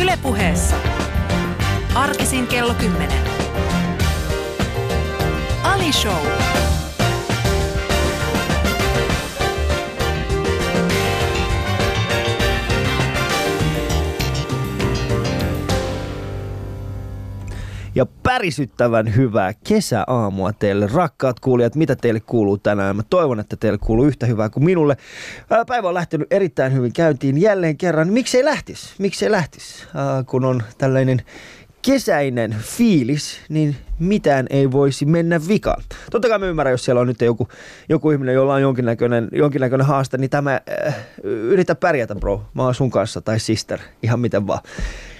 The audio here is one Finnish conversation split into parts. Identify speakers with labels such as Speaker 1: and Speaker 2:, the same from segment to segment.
Speaker 1: Ylepuheessa arkisin kello 10. Ali Show.
Speaker 2: Pärisyttävän hyvää kesäaamua teille, rakkaat kuulijat. Mitä teille kuuluu tänään? Mä toivon, että teille kuuluu yhtä hyvää kuin minulle. Päivä on lähtenyt erittäin hyvin käyntiin jälleen kerran. Miksei lähtis? Miksei lähtis? Ää, Kun on tällainen kesäinen fiilis, niin mitään ei voisi mennä vikaan. Totta kai mä ymmärrän, jos siellä on nyt joku, joku ihminen, jolla on jonkinnäköinen, jonkinnäköinen haaste, niin tämä äh, yritä pärjätä bro. Mä oon sun kanssa tai sister, ihan miten vaan.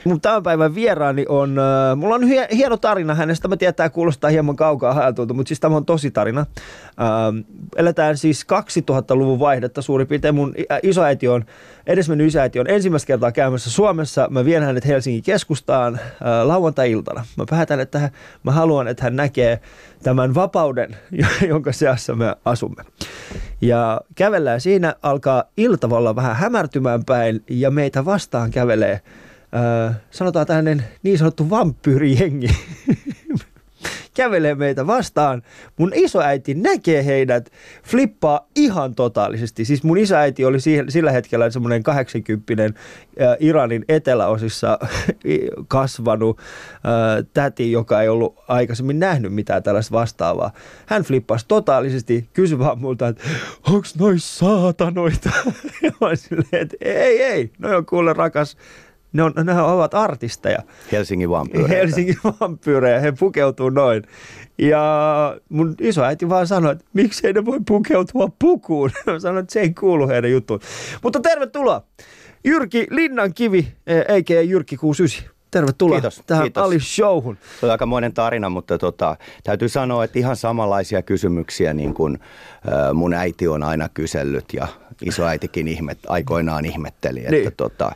Speaker 2: Mun tämän päivän vieraani on, äh, mulla on hie, hieno tarina hänestä, mä tiedän, tämä kuulostaa hieman kaukaa haetulta, mutta siis tämä on tosi tarina. Äh, eletään siis 2000-luvun vaihdetta suurin piirtein. Mun isoäiti on, edesmennyt isäiti on ensimmäistä kertaa käymässä Suomessa. Mä vien hänet Helsingin keskustaan äh, lauantai-iltana. Mä päätän, että hän- mä haluan, että hän näkee tämän vapauden, jonka seassa me asumme. Ja kävellään siinä, alkaa iltavalla vähän hämärtymään päin ja meitä vastaan kävelee, äh, sanotaan tällainen niin sanottu vampyyrijengi. kävelee meitä vastaan. Mun isoäiti näkee heidät, flippaa ihan totaalisesti. Siis mun isoäiti oli sillä hetkellä semmoinen 80 äh, Iranin eteläosissa kasvanut täti, joka ei ollut aikaisemmin nähnyt mitään tällaista vastaavaa. Hän flippasi totaalisesti, kysyi vaan multa, että onks nois saatanoita? ja mä silleen, että ei, ei, no on kuule rakas, ne, on, ne ovat artisteja.
Speaker 3: Helsingin vampyyreitä.
Speaker 2: Helsingin vampyyrejä, he pukeutuu noin. Ja mun isoäiti vaan sanoi, että miksei ne voi pukeutua pukuun. Mä sanoin, että se ei kuulu heidän juttuun. Mutta tervetuloa Jyrki Linnankivi, eikä Jyrki 69. Tervetuloa
Speaker 3: Kiitos,
Speaker 2: tähän
Speaker 3: kiitos.
Speaker 2: Ali Showhun.
Speaker 3: Se on aikamoinen tarina, mutta tota, täytyy sanoa, että ihan samanlaisia kysymyksiä niin kuin äh, mun äiti on aina kysellyt ja isoäitikin ihmet, aikoinaan ihmetteli. Että
Speaker 2: Niin.
Speaker 3: tota, äh,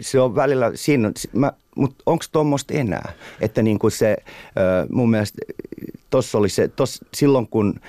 Speaker 3: se on välillä, siinä, mä, mutta onko tuommoista enää? Että niin kuin se, äh, mun mielestä tossa oli se, tos, silloin kun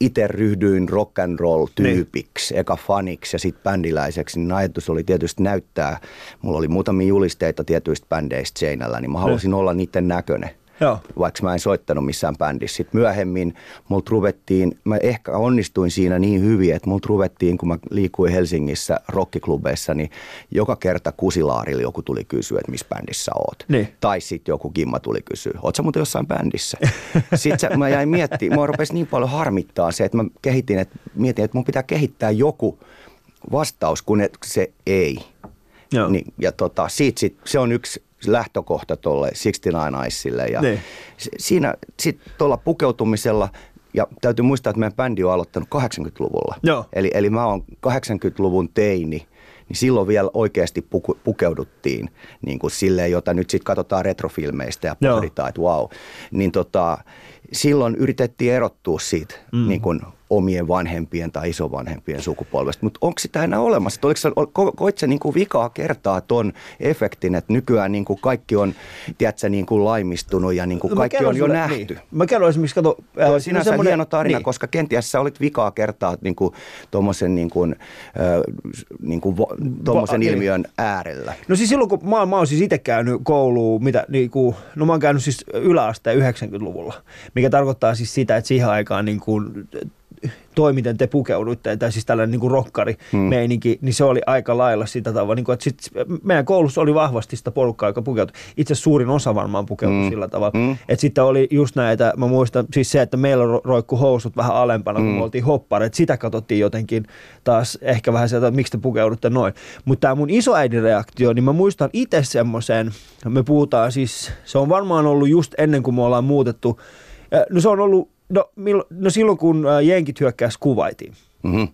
Speaker 3: itse ryhdyin rock and roll tyypiksi, eka faniksi ja sitten bändiläiseksi, niin ajatus oli tietysti näyttää, mulla oli muutamia julisteita tietyistä bändeistä seinällä, niin mä halusin olla niiden näköinen.
Speaker 2: Joo.
Speaker 3: Vaikka mä en soittanut missään bändissä. Sitten myöhemmin multa ruvettiin, mä ehkä onnistuin siinä niin hyvin, että multa ruvettiin, kun mä liikuin Helsingissä rockiklubeissa, niin joka kerta kusilaarilla joku tuli kysyä, että missä bändissä oot.
Speaker 2: Niin.
Speaker 3: Tai sitten joku Kimma tuli kysyä, oot sä muuten jossain bändissä? sitten se, mä jäin miettimään, mua rupesi niin paljon harmittaa se, että mä kehitin, että mietin, että mun pitää kehittää joku vastaus, kun se ei.
Speaker 2: Joo.
Speaker 3: Niin, ja tota, siitä sit, se on yksi lähtökohta tuolle 69 Icelle. Ja
Speaker 2: Niin.
Speaker 3: si- siinä sitten tuolla pukeutumisella, ja täytyy muistaa, että meidän bändi on aloittanut 80-luvulla.
Speaker 2: Joo.
Speaker 3: Eli, eli mä oon 80-luvun teini, niin silloin vielä oikeasti puku, pukeuduttiin niin kuin silleen, jota nyt sitten katsotaan retrofilmeistä ja pohditaan, että wow. Niin tota, silloin yritettiin erottua siitä mm. niin kuin omien vanhempien tai isovanhempien sukupolvesta. Mutta onko sitä enää olemassa? Oliko sä, ko, koit sä niin kuin vikaa kertaa ton efektin, että nykyään niin kuin kaikki on tiedätkö, niin kuin laimistunut ja niin kuin kaikki on jo
Speaker 2: sulle-
Speaker 3: nähty?
Speaker 2: Niin. Mä kerron esimerkiksi, kato... Äh,
Speaker 3: on sinänsä
Speaker 2: semmonen-
Speaker 3: hieno tarina,
Speaker 2: niin.
Speaker 3: koska kenties sä olit vikaa kertaa niin kuin, tuommoisen niin kuin, äh, niin kuin, tommosen
Speaker 2: niin.
Speaker 3: ilmiön äärellä.
Speaker 2: No siis silloin, kun mä, mä oon siis itse käynyt kouluun, mitä, niin kuin, no mä oon käynyt siis yläasteen 90-luvulla, mikä tarkoittaa siis sitä, että siihen aikaan niin kuin, toi, miten te pukeuduitte, tai siis tällainen niin kuin rokkari meininki, niin se oli aika lailla sitä tavalla, niin kuin, että sit meidän koulussa oli vahvasti sitä porukkaa, joka pukeutui. Itse suurin osa varmaan pukeutui mm. sillä tavalla. Mm. Että sitten oli just näitä, mä muistan siis se, että meillä ro- roikku housut vähän alempana, kun me oltiin hoppareet, sitä katsottiin jotenkin taas ehkä vähän sieltä, että miksi te pukeudutte noin. Mutta tämä mun isoäidin reaktio, niin mä muistan itse semmoisen, me puhutaan siis, se on varmaan ollut just ennen kuin me ollaan muutettu, no se on ollut, no, millo, no silloin kun äh, jenkit hyökkäys kuvaitiin,
Speaker 3: Mm-hmm.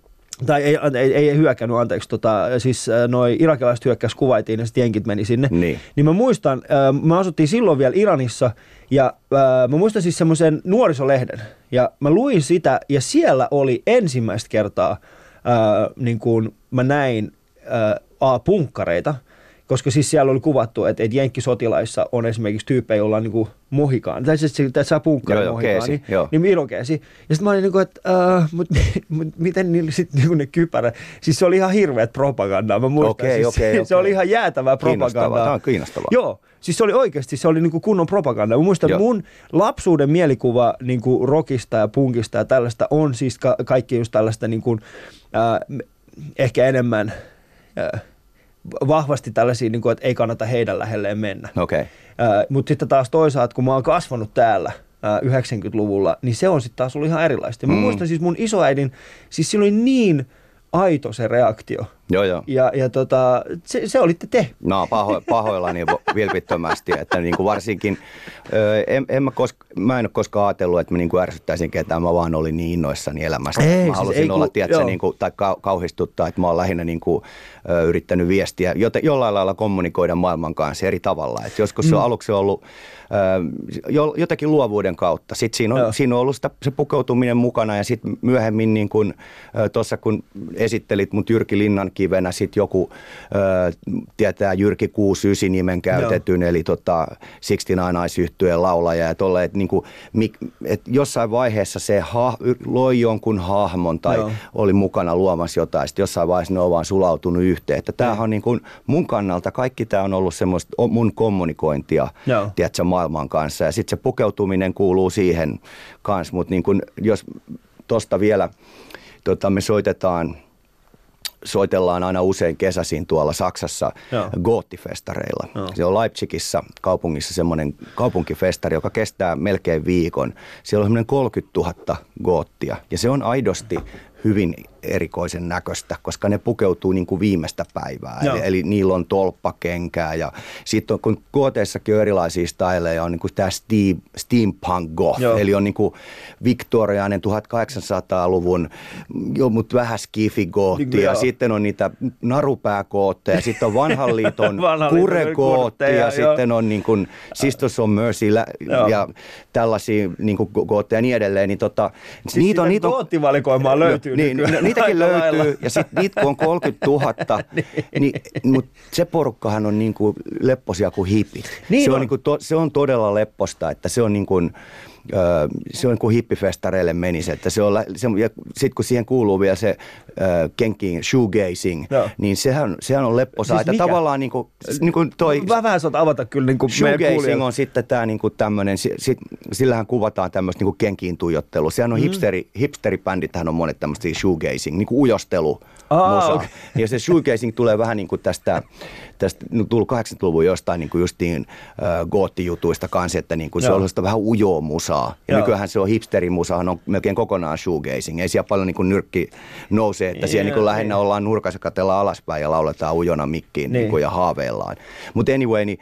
Speaker 2: tai ei, ei, ei hyökännyt, anteeksi, tota, siis äh, noi irakilaiset hyökkäys kuvaitiin ja sitten jenkit meni sinne.
Speaker 3: Niin.
Speaker 2: niin mä muistan, äh, me asuttiin silloin vielä Iranissa ja mä muistan siis semmoisen nuorisolehden ja mä luin sitä ja siellä oli ensimmäistä kertaa, äh, niin kuin mä näin äh, A, punkkareita koska siis siellä oli kuvattu, että, että jenkkisotilaissa on esimerkiksi tyyppejä, joilla on niin kuin mohikaan, tai siis että sä punkkari
Speaker 3: Joo,
Speaker 2: mohikaan,
Speaker 3: keesi,
Speaker 2: niin,
Speaker 3: joo.
Speaker 2: niin irokeesi. Ja sitten mä olin niin kuin, että äh, mut, mut, miten niillä sitten niin ne kypärä, siis se oli ihan hirveät propagandaa, mä muistan,
Speaker 3: Okei,
Speaker 2: siis,
Speaker 3: okei,
Speaker 2: se
Speaker 3: okei.
Speaker 2: oli ihan jäätävää propagandaa.
Speaker 3: tämä on kiinnostavaa.
Speaker 2: Joo, siis se oli oikeasti, se oli niin kuin kunnon propaganda. Mä muistan,
Speaker 3: Joo.
Speaker 2: mun lapsuuden mielikuva niin kuin rockista ja punkista ja tällaista on siis ka- kaikki just tällaista niin kuin, äh, ehkä enemmän äh, vahvasti tällaisia, niin kuin, että ei kannata heidän lähelleen mennä.
Speaker 3: Okay.
Speaker 2: Mutta sitten taas toisaalta, kun mä oon kasvanut täällä ää, 90-luvulla, niin se on sitten taas ollut ihan erilaista. Ja Mä
Speaker 3: Mm.
Speaker 2: muistan siis mun isoäidin, siis sillä oli niin aito se reaktio.
Speaker 3: Joo, joo.
Speaker 2: Ja, ja tota, se, se olitte te.
Speaker 3: No paho, pahoillani vo- vilpittömästi, että niin kuin varsinkin, ö, en, en mä, koska, mä en ole koskaan ajatellut, että mä niin kuin ärsyttäisin ketään, mä vaan olin niin innoissani elämästä.
Speaker 2: Ei,
Speaker 3: mä
Speaker 2: siis
Speaker 3: halusin
Speaker 2: ei
Speaker 3: olla,
Speaker 2: ku-
Speaker 3: tiedätkö, niin kuin, tai kau, kauhistuttaa, että mä oon lähinnä niin kuin, ö, yrittänyt viestiä, joten, jollain lailla kommunikoida maailman kanssa eri tavalla. Et joskus se on aluksi ollut ö, jo, jotakin luovuuden kautta. Sitten siinä
Speaker 2: Joo.
Speaker 3: on, siinä on ollut sitä, se pukeutuminen mukana ja sitten myöhemmin niin kuin, tuossa kun esittelit mut Jyrki Linnankivenä, sitten joku ö, tietää Jyrki 69 nimen käytetyn, eli tota 69 naisyhtyeen laulaja ja tolle, että niinku, mik- et jossain vaiheessa se ha, loi jonkun hahmon tai
Speaker 2: Joo.
Speaker 3: oli mukana luomassa jotain, sitten jossain vaiheessa ne on vaan sulautunut yhteen. Että tämähän on niin kuin mun kannalta, kaikki tämä on ollut semmoista mun kommunikointia,
Speaker 2: Joo.
Speaker 3: tiedätkö, maailman kanssa. Ja sitten se pukeutuminen kuuluu siihen kanssa, mutta niin kuin, jos tuosta vielä tota, me soitetaan soitellaan aina usein kesäisin tuolla Saksassa
Speaker 2: Joo.
Speaker 3: goottifestareilla.
Speaker 2: Joo.
Speaker 3: Se on Leipzigissä kaupungissa semmoinen kaupunkifestari, joka kestää melkein viikon. Siellä on semmoinen 30 000 goottia ja se on aidosti hyvin erikoisen näköistä, koska ne pukeutuu niin kuin viimeistä päivää.
Speaker 2: Joo.
Speaker 3: Eli, eli niillä on tolppakenkää ja sitten kun gooteissakin on erilaisia styleja, on niin kuin tämä steam, steampunk goth,
Speaker 2: Joo.
Speaker 3: eli on niin kuin viktoriainen 1800-luvun, jo, mutta vähän skifigoottia.
Speaker 2: Joo.
Speaker 3: Sitten on niitä narupääkootteja, sitten on vanhan liiton ja
Speaker 2: joo.
Speaker 3: sitten on niin kuin Sisters on Mercy
Speaker 2: Joo.
Speaker 3: ja tällaisia niin kuin kootteja ja niin edelleen. Niin tota,
Speaker 2: Siis
Speaker 3: niitä on, niitä on,
Speaker 2: löytyy
Speaker 3: niin,
Speaker 2: nykyään
Speaker 3: niitäkin löytyy
Speaker 2: lailla.
Speaker 3: ja sitten niitä kun on 30 000, niin. mutta se porukkahan on niin kuin lepposia kuin hipit.
Speaker 2: Niin
Speaker 3: se, on
Speaker 2: on.
Speaker 3: niin kuin to, se on todella lepposta, että se on niin kuin, Se on niin kuin hippifestareille menisi, että se on, se, ja sitten kun siihen kuuluu vielä se öö, kenkiin shoegazing,
Speaker 2: Joo.
Speaker 3: niin sehän, sehän on lepposa,
Speaker 2: Siis
Speaker 3: että tavallaan niin kuin, niin kuin toi,
Speaker 2: Mä vähän saat avata kyllä niin kuin
Speaker 3: Shoegazing on sitten tämä niinku tämmöinen, sit, sillähän kuvataan tämmöistä niinku kenkiin tuijottelua. Sehän on mm. hipsteri, hipsteribändithän on monet tämmöistä shoegazing, niinku ujostelu.
Speaker 2: Aa,
Speaker 3: musa.
Speaker 2: okei.
Speaker 3: Ja se shoegazing tulee vähän niin kuin tästä, tästä no, tullut 80-luvun jostain niin kuin justiin äh, goottijutuista kanssa, että niin kuin se on sellaista vähän ujoa musaa. Ja
Speaker 2: Joo.
Speaker 3: nykyään se on hipsterimusahan on melkein kokonaan shoegazing. Ei siellä paljon niin kuin nyrkki nousee, että siellä niin kuin lähinnä
Speaker 2: niin.
Speaker 3: ollaan nurkassa katellaan alaspäin ja lauletaan ujona mikkiin
Speaker 2: Niin.
Speaker 3: niin. Niin ja haaveillaan. Mutta anyway, niin,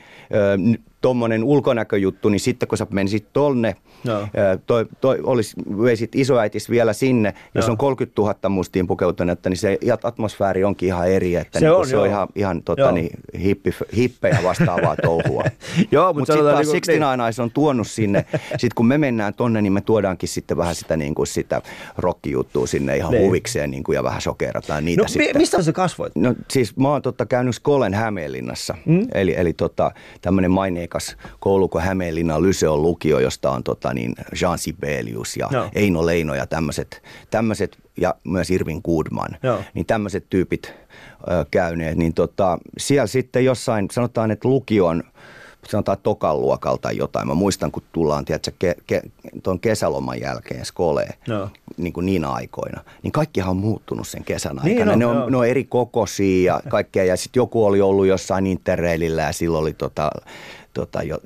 Speaker 3: tuommoinen ulkonäköjuttu, niin sitten kun sä menisit tonne, ö, toi, toi olisi, veisit isoäitis vielä sinne, jos
Speaker 2: Joo.
Speaker 3: on 30 000 mustiin pukeutunutta, niin se atmosfääri onkin ihan eri, että
Speaker 2: Se
Speaker 3: niin
Speaker 2: on,
Speaker 3: se on ihan, ihan tota,
Speaker 2: Joo.
Speaker 3: niin, hippi, hippejä vastaavaa touhua.
Speaker 2: Joo, mutta
Speaker 3: Mutta sitten taas
Speaker 2: niinku-
Speaker 3: 69 Eyes on tuonut sinne, sitten kun me mennään tonne, niin me tuodaankin sitten vähän sitä, niin kuin sitä rockijuttua sinne ihan
Speaker 2: Niin.
Speaker 3: huvikseen niin kuin, ja vähän sokerataan niitä
Speaker 2: No, mi-
Speaker 3: sitten.
Speaker 2: mistä sä kasvoit?
Speaker 3: No siis mä oon totta käynyt Skolen Hämeenlinnassa, mm. eli, eli tota, tämmöinen maineikas koulu kuin Hämeenlinnan Lyseon lukio, josta on tota, niin Jean Sibelius ja
Speaker 2: Joo.
Speaker 3: Eino Leino ja tämmöiset, tämmöiset ja myös Irvin Goodman,
Speaker 2: Joo.
Speaker 3: niin tämmöiset tyypit ö, käyneet, niin tota, siellä sitten jossain, sanotaan, että lukion sanotaan tokan luokalta jotain. Mä muistan, kun tullaan, tiedätkö, ke, ke, tuon kesäloman jälkeen skoleen,
Speaker 2: Joo.
Speaker 3: niin kuin niinä aikoina, niin kaikkihan on muuttunut sen kesän
Speaker 2: Niin
Speaker 3: aikana.
Speaker 2: on,
Speaker 3: ne, on,
Speaker 2: joo.
Speaker 3: ne on eri kokoisia ja kaikkea. Ja sitten joku oli ollut jossain interreilillä ja silloin oli tota, tota, jo,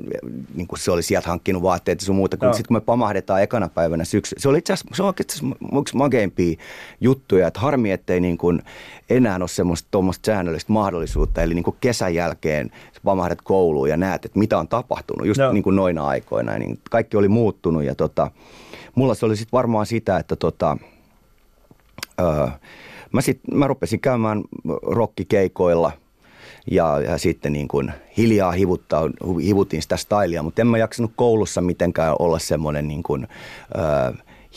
Speaker 3: niin kuin se oli sieltä hankkinut vaatteita sun muuta.
Speaker 2: Joo.
Speaker 3: Sitten kun me pamahdetaan ekana päivänä syksy, se oli itse asiassa, se on oikeastaan yksi mageimpia juttuja, että harmi, ettei niin kuin enää ole semmoista tuommoista säännöllistä mahdollisuutta. Eli niin kuin kesän jälkeen pamahdat kouluun ja näet, että mitä on tapahtunut just
Speaker 2: Joo.
Speaker 3: niin kuin noina aikoina. Niin kaikki oli muuttunut ja tota, mulla se oli sitten varmaan sitä, että tota, Öö, mä, sit, mä rupesin käymään rokkikeikoilla ja, ja sitten niin kuin hiljaa hivuttaa, hivutin sitä stylia, mutta en mä jaksanut koulussa mitenkään olla semmoinen niin kuin, öö,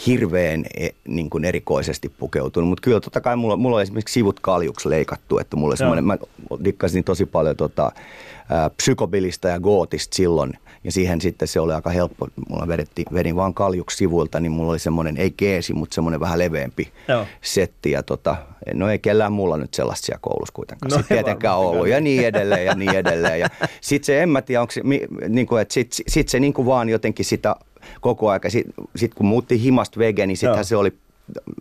Speaker 3: hirveän e, niin kuin erikoisesti pukeutunut. Mutta kyllä totta kai mulla, mulla on esimerkiksi sivut kaljuksi leikattu, että mulla semmoinen, mä dikkasin tosi paljon tota, psykobilista ja gootista silloin. Ja siihen sitten se oli aika helppo. Mulla vedetti, vedin vaan kaljuksi sivuilta, niin mulla oli semmoinen, ei keesi, mutta semmoinen vähän leveämpi Joo. setti. Ja tota, no ei kellään mulla nyt sellaista siellä koulussa kuitenkaan. No, sitten tietenkään ollut ja niin edelleen ja niin edelleen. Ja sitten se, en mä tiedä, onko se, niin kuin, että sitten sit se niin kuin vaan jotenkin sitä koko aika. Sitten sit kun muutti himasta vege, niin sittenhän se oli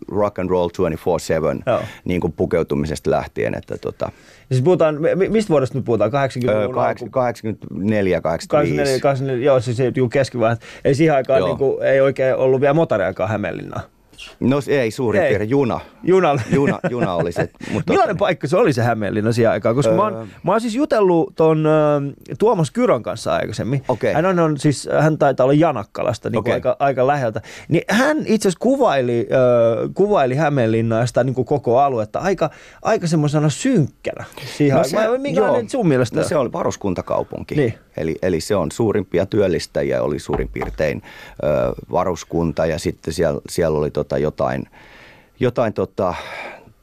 Speaker 3: rock and roll 24-7 niin kuin pukeutumisesta lähtien. Että tota.
Speaker 2: siis puhutaan, mistä vuodesta nyt puhutaan? 80
Speaker 3: öö, 84, 85. 84,
Speaker 2: 84, joo, siis keskivaiheessa. Eli siihen aikaan niin kuin, ei oikein ollut vielä motoriakaan Hämeenlinnaa.
Speaker 3: No ei suurin piirtein, juna.
Speaker 2: Juna.
Speaker 3: juna. Juna oli se.
Speaker 2: Mutta Millainen tota, paikka se oli se Hämeenlinna siihen aikaan? Koska öö... mä, oon, mä oon siis jutellut ton äh, Tuomas Kyron kanssa aikaisemmin.
Speaker 3: Okay.
Speaker 2: Hän, on, on, siis, hän taitaa olla Janakkalasta niin okay. aika, aika läheltä. Niin hän itse asiassa kuvaili, äh, kuvaili Hämeenlinnaa sitä niin koko aluetta aika, aika semmoisena synkkänä. Siihen no se, Minkälainen sun mielestä?
Speaker 3: No se oli varuskuntakaupunki. Niin. Eli, eli se on suurimpia työllistäjiä, oli suurin piirtein ö, varuskunta ja sitten siellä, siellä oli tota jotain, jotain tota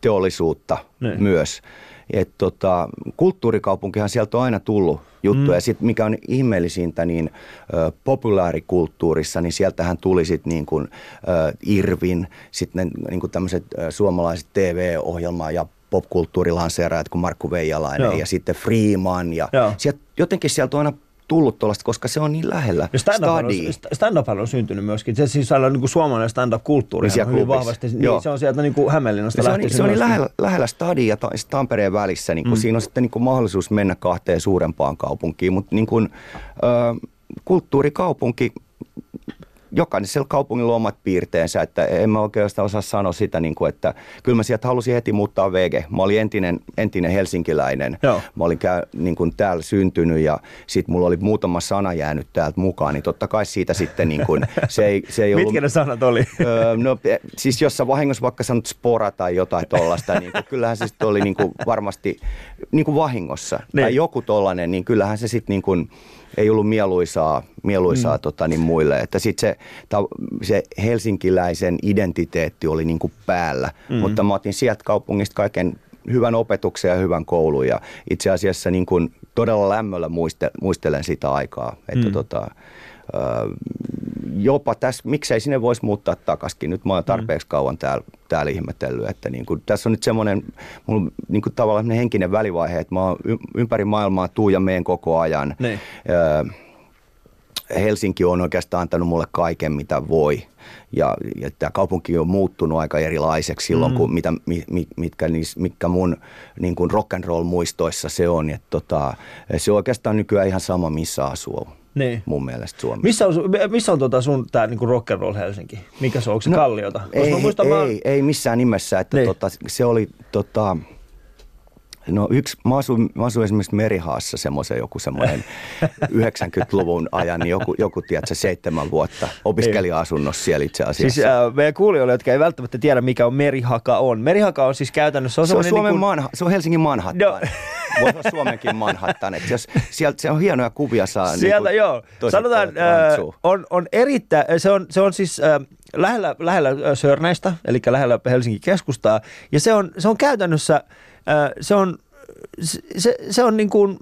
Speaker 3: teollisuutta ne. myös. Et tota, kulttuurikaupunkihan sieltä on aina tullut juttuja. Mm. Ja sitten mikä on ihmeellisintä, niin ö, populaarikulttuurissa, niin sieltähän tuli sitten niin kuin, ö, Irvin, sitten niin kuin tämmöiset suomalaiset TV-ohjelmaa ja popkulttuurilanseeraajat kuin Markku Veijalainen Joo. ja sitten Freeman. Ja sieltä, jotenkin sieltä on aina tullut tuollaista, koska se on niin lähellä
Speaker 2: stand-up on, stand-up on syntynyt myöskin. Se siis on niin kuin suomalainen stand-up-kulttuuri niin hyvin vahvasti. Niin, se on sieltä niin kuin Hämeenlinnasta
Speaker 3: se on, niin- se on niin lähellä, lähellä stadia ja Tampereen välissä. Niin kuin mm. Siinä on sitten niin kuin mahdollisuus mennä kahteen suurempaan kaupunkiin, mutta niin kuin, äh, kulttuurikaupunki jokaisella kaupungilla on omat piirteensä, että en mä oikeastaan osaa sanoa sitä, niin kuin, että kyllä mä sieltä halusin heti muuttaa VG. Mä olin entinen, entinen helsinkiläinen. Joo. Mä olin käy, niin kuin täällä syntynyt ja sitten mulla oli muutama sana jäänyt täältä mukaan, niin totta kai siitä sitten niin kuin, se ei, se ei
Speaker 2: ollut... Mitkä ne sanat oli?
Speaker 3: Öö, no siis jos sä vahingossa vaikka sanot spora tai jotain tollasta, niin kuin, kyllähän se sitten oli niin kuin varmasti niin kuin vahingossa. Niin. Tai joku tollainen, niin kyllähän se sitten niin kuin, ei ollut mieluisaa, mieluisaa mm. tota, niin muille. Että sitten se, ta, se helsinkiläisen identiteetti oli niin kuin päällä, mm. mutta mä otin sieltä kaupungista kaiken hyvän opetuksen ja hyvän koulun ja itse asiassa niin kuin todella lämmöllä muistelen sitä aikaa, että mm. tota, jopa tässä, miksei sinne voisi muuttaa takaisin. Nyt mä oon tarpeeksi kauan täällä, täällä ihmetellyt, että niin kuin, tässä on nyt semmoinen mulla, niin kuin tavallaan henkinen välivaihe, että mä oon ympäri maailmaa tuu ja meen koko ajan. Niin. Helsinki on oikeastaan antanut mulle kaiken, mitä voi. Ja, ja tämä kaupunki on muuttunut aika erilaiseksi silloin, mm. kun mitä, mitkä, mitkä mun niin kuin rock and roll muistoissa se on. Et tota, se on oikeastaan nykyään ihan sama, missä asuu niin. mun mielestä Suomessa.
Speaker 2: Missä on, missä on tota sun tää niinku roll Helsinki? Mikä se on? Onko se no, Kalliota?
Speaker 3: Ei, muistan, ei, mä... ei, missään nimessä. Että niin. tota, se oli tota, No yksi, mä asuin, mä asuin esimerkiksi Merihaassa semmoisen joku semmoinen 90-luvun ajan, niin joku, joku tiedätkö, seitsemän vuotta opiskelija-asunnossa siellä itse asiassa.
Speaker 2: Siis äh, meidän kuulijoille, jotka ei välttämättä tiedä, mikä on Merihaka on. Merihaka on siis käytännössä...
Speaker 3: On se, on Suomen niin kuin... Manha, se on Helsingin Manhattan. No. Voisi olla Suomenkin Manhattan. Että jos, sieltä se on hienoja kuvia saa. Niin
Speaker 2: Sieltä niin joo. Sanotaan, äh, on, on erittäin, se on, se on siis... Äh, lähellä, lähellä Sörnäistä, eli lähellä Helsingin keskustaa, ja se on, se on käytännössä se on, se, se on niin kuin,